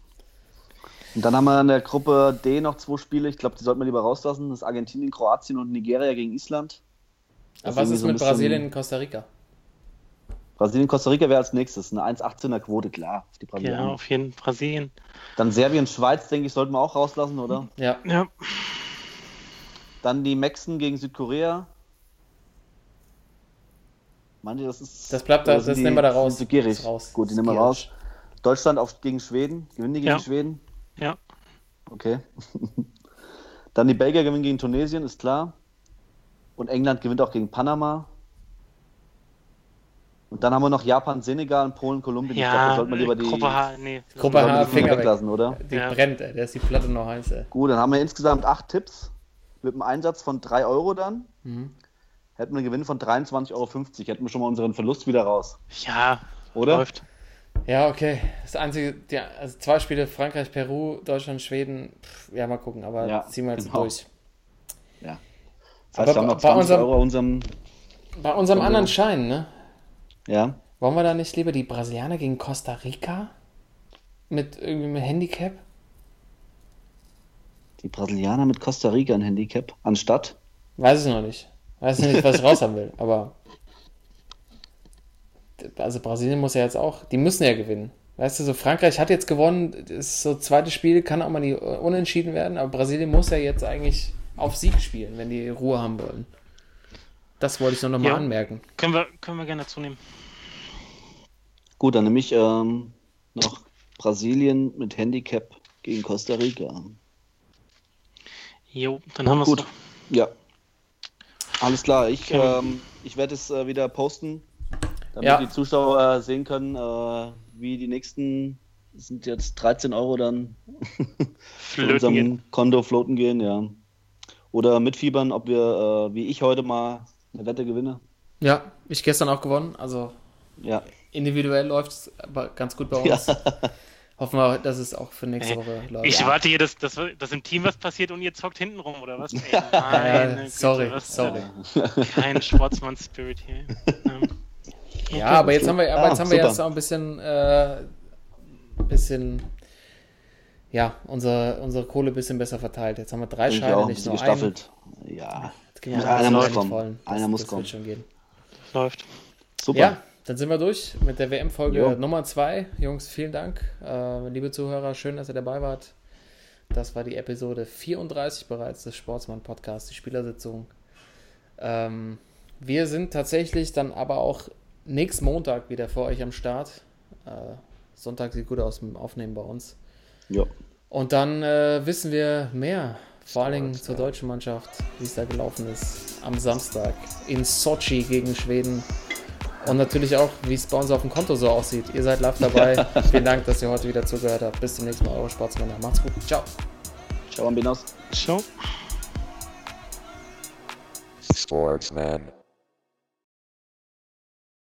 Und dann haben wir in der Gruppe D noch zwei Spiele. Ich glaube, die sollten wir lieber rauslassen. Das ist Argentinien, Kroatien und Nigeria gegen Island. Das Aber was ist so mit bisschen- Brasilien und Costa Rica? Brasilien, Costa Rica wäre als nächstes. Eine 1,18er Quote, klar. Auf die Ja, Brasilianer. auf jeden Fall Brasilien. Dann Serbien, Schweiz, denke ich, sollten wir auch rauslassen, oder? Ja, Ja. Dann die Mexen gegen Südkorea. Meint ihr, das ist. Das bleibt da- oder das sind die- nehmen wir da sind raus. die So gierig? Raus. Gut, die Ist nehmen wir raus. Deutschland auf, gegen Schweden. Gewinnen die gegen Ja. Schweden? Ja. Okay. Dann die Belgier gewinnen gegen Tunesien, ist klar. Und England gewinnt auch gegen Panama. Und dann haben wir noch Japan, Senegal und Polen, Kolumbien. ich glaube, da Ja, sollte man lieber die, Gruppe H, nee. Gruppe H, Finger Finger weg. weglassen, oder? Die Ja. brennt, ey. Der ist die Platte noch heiß, ey. Gut, dann haben wir insgesamt acht Tipps mit einem Einsatz von 3 Euro dann. Mhm. Hätten wir einen Gewinn von 23,50 Euro. Hätten wir schon mal unseren Verlust wieder raus. Ja, Oder? läuft. Ja, okay. Das einzige, die, also zwei Spiele, Frankreich, Peru, Deutschland, Schweden. Pff, ja, mal gucken, aber Ja, ziehen wir jetzt genau. durch. Das heißt, Aber wir haben noch bei 20 unserem- Euro unserem. Bei unserem Komm, anderen ja. Schein, ne? Ja. Wollen wir da nicht lieber die Brasilianer gegen Costa Rica? Mit irgendwie mit Handicap? Die Brasilianer mit Costa Rica ein Handicap. Anstatt. Weiß ich noch nicht. Weiß nicht, was ich raus haben will, aber. Also Brasilien muss ja jetzt auch, die müssen ja gewinnen. Weißt du, so Frankreich hat jetzt gewonnen, das ist so zweites Spiel, kann auch mal die unentschieden werden, aber Brasilien muss ja jetzt eigentlich auf Sieg spielen, wenn die Ruhe haben wollen. Das wollte ich nur noch mal Ja. anmerken. Können wir, können wir gerne dazu nehmen. Gut, dann nehme ich ähm, noch Brasilien mit Handicap gegen Costa Rica. Jo, dann haben wir es Gut. Ja. Alles klar, ich, ähm, ich werde es äh, wieder posten, damit Ja. die Zuschauer äh, sehen können, äh, wie die nächsten, sind jetzt 13 Euro dann von unserem gehen. Konto floaten gehen, ja. Oder mitfiebern, ob wir, äh, wie ich heute mal, eine Wette gewinne. Ja, ich gestern auch gewonnen. Also Ja, individuell läuft es aber ganz gut bei Ja. Hoffen wir, dass es auch für nächste Ey, Woche läuft. Ich warte hier, dass, dass, dass im Team was passiert und ihr zockt hinten rum, oder was? Ey, meine Äh, Güte, sorry, was- sorry. Kein Sportsmann-Spirit hier. Ähm, Ja, aber jetzt haben wir, aber Ah, jetzt haben wir super. jetzt auch ein bisschen, äh, bisschen, ja, unsere, unsere Kohle ein bisschen besser verteilt. Jetzt haben wir drei Scheine, nicht nur gestaffelt. Ja, einen. Jetzt geben wir Ja, alles einer muss kommen. Einer muss das kommen. Wird schon gehen. läuft. super. Ja, dann sind wir durch mit der WM-Folge. Nummer zwei. Jungs, vielen Dank. Äh, liebe Zuhörer, schön, dass ihr dabei wart. Das war die Episode 34 bereits des Sportsmann-Podcasts, die Spielersitzung. Ähm, wir sind tatsächlich dann aber auch nächsten Montag wieder für euch am Start. Äh, Sonntag sieht gut aus mit dem Aufnehmen bei uns. Ja. Und dann äh, wissen wir mehr, vor allen Dingen zur deutschen Mannschaft, wie es da gelaufen ist am Samstag in Sochi gegen Schweden. Und natürlich auch, wie es bei uns auf dem Konto so aussieht. Ihr seid live dabei. Vielen Dank, dass ihr heute wieder zugehört habt. Bis zum nächsten Mal, eure Sportsmänner. Macht's gut. Ciao. Ciao, Ambinos. Ciao. Sportsman.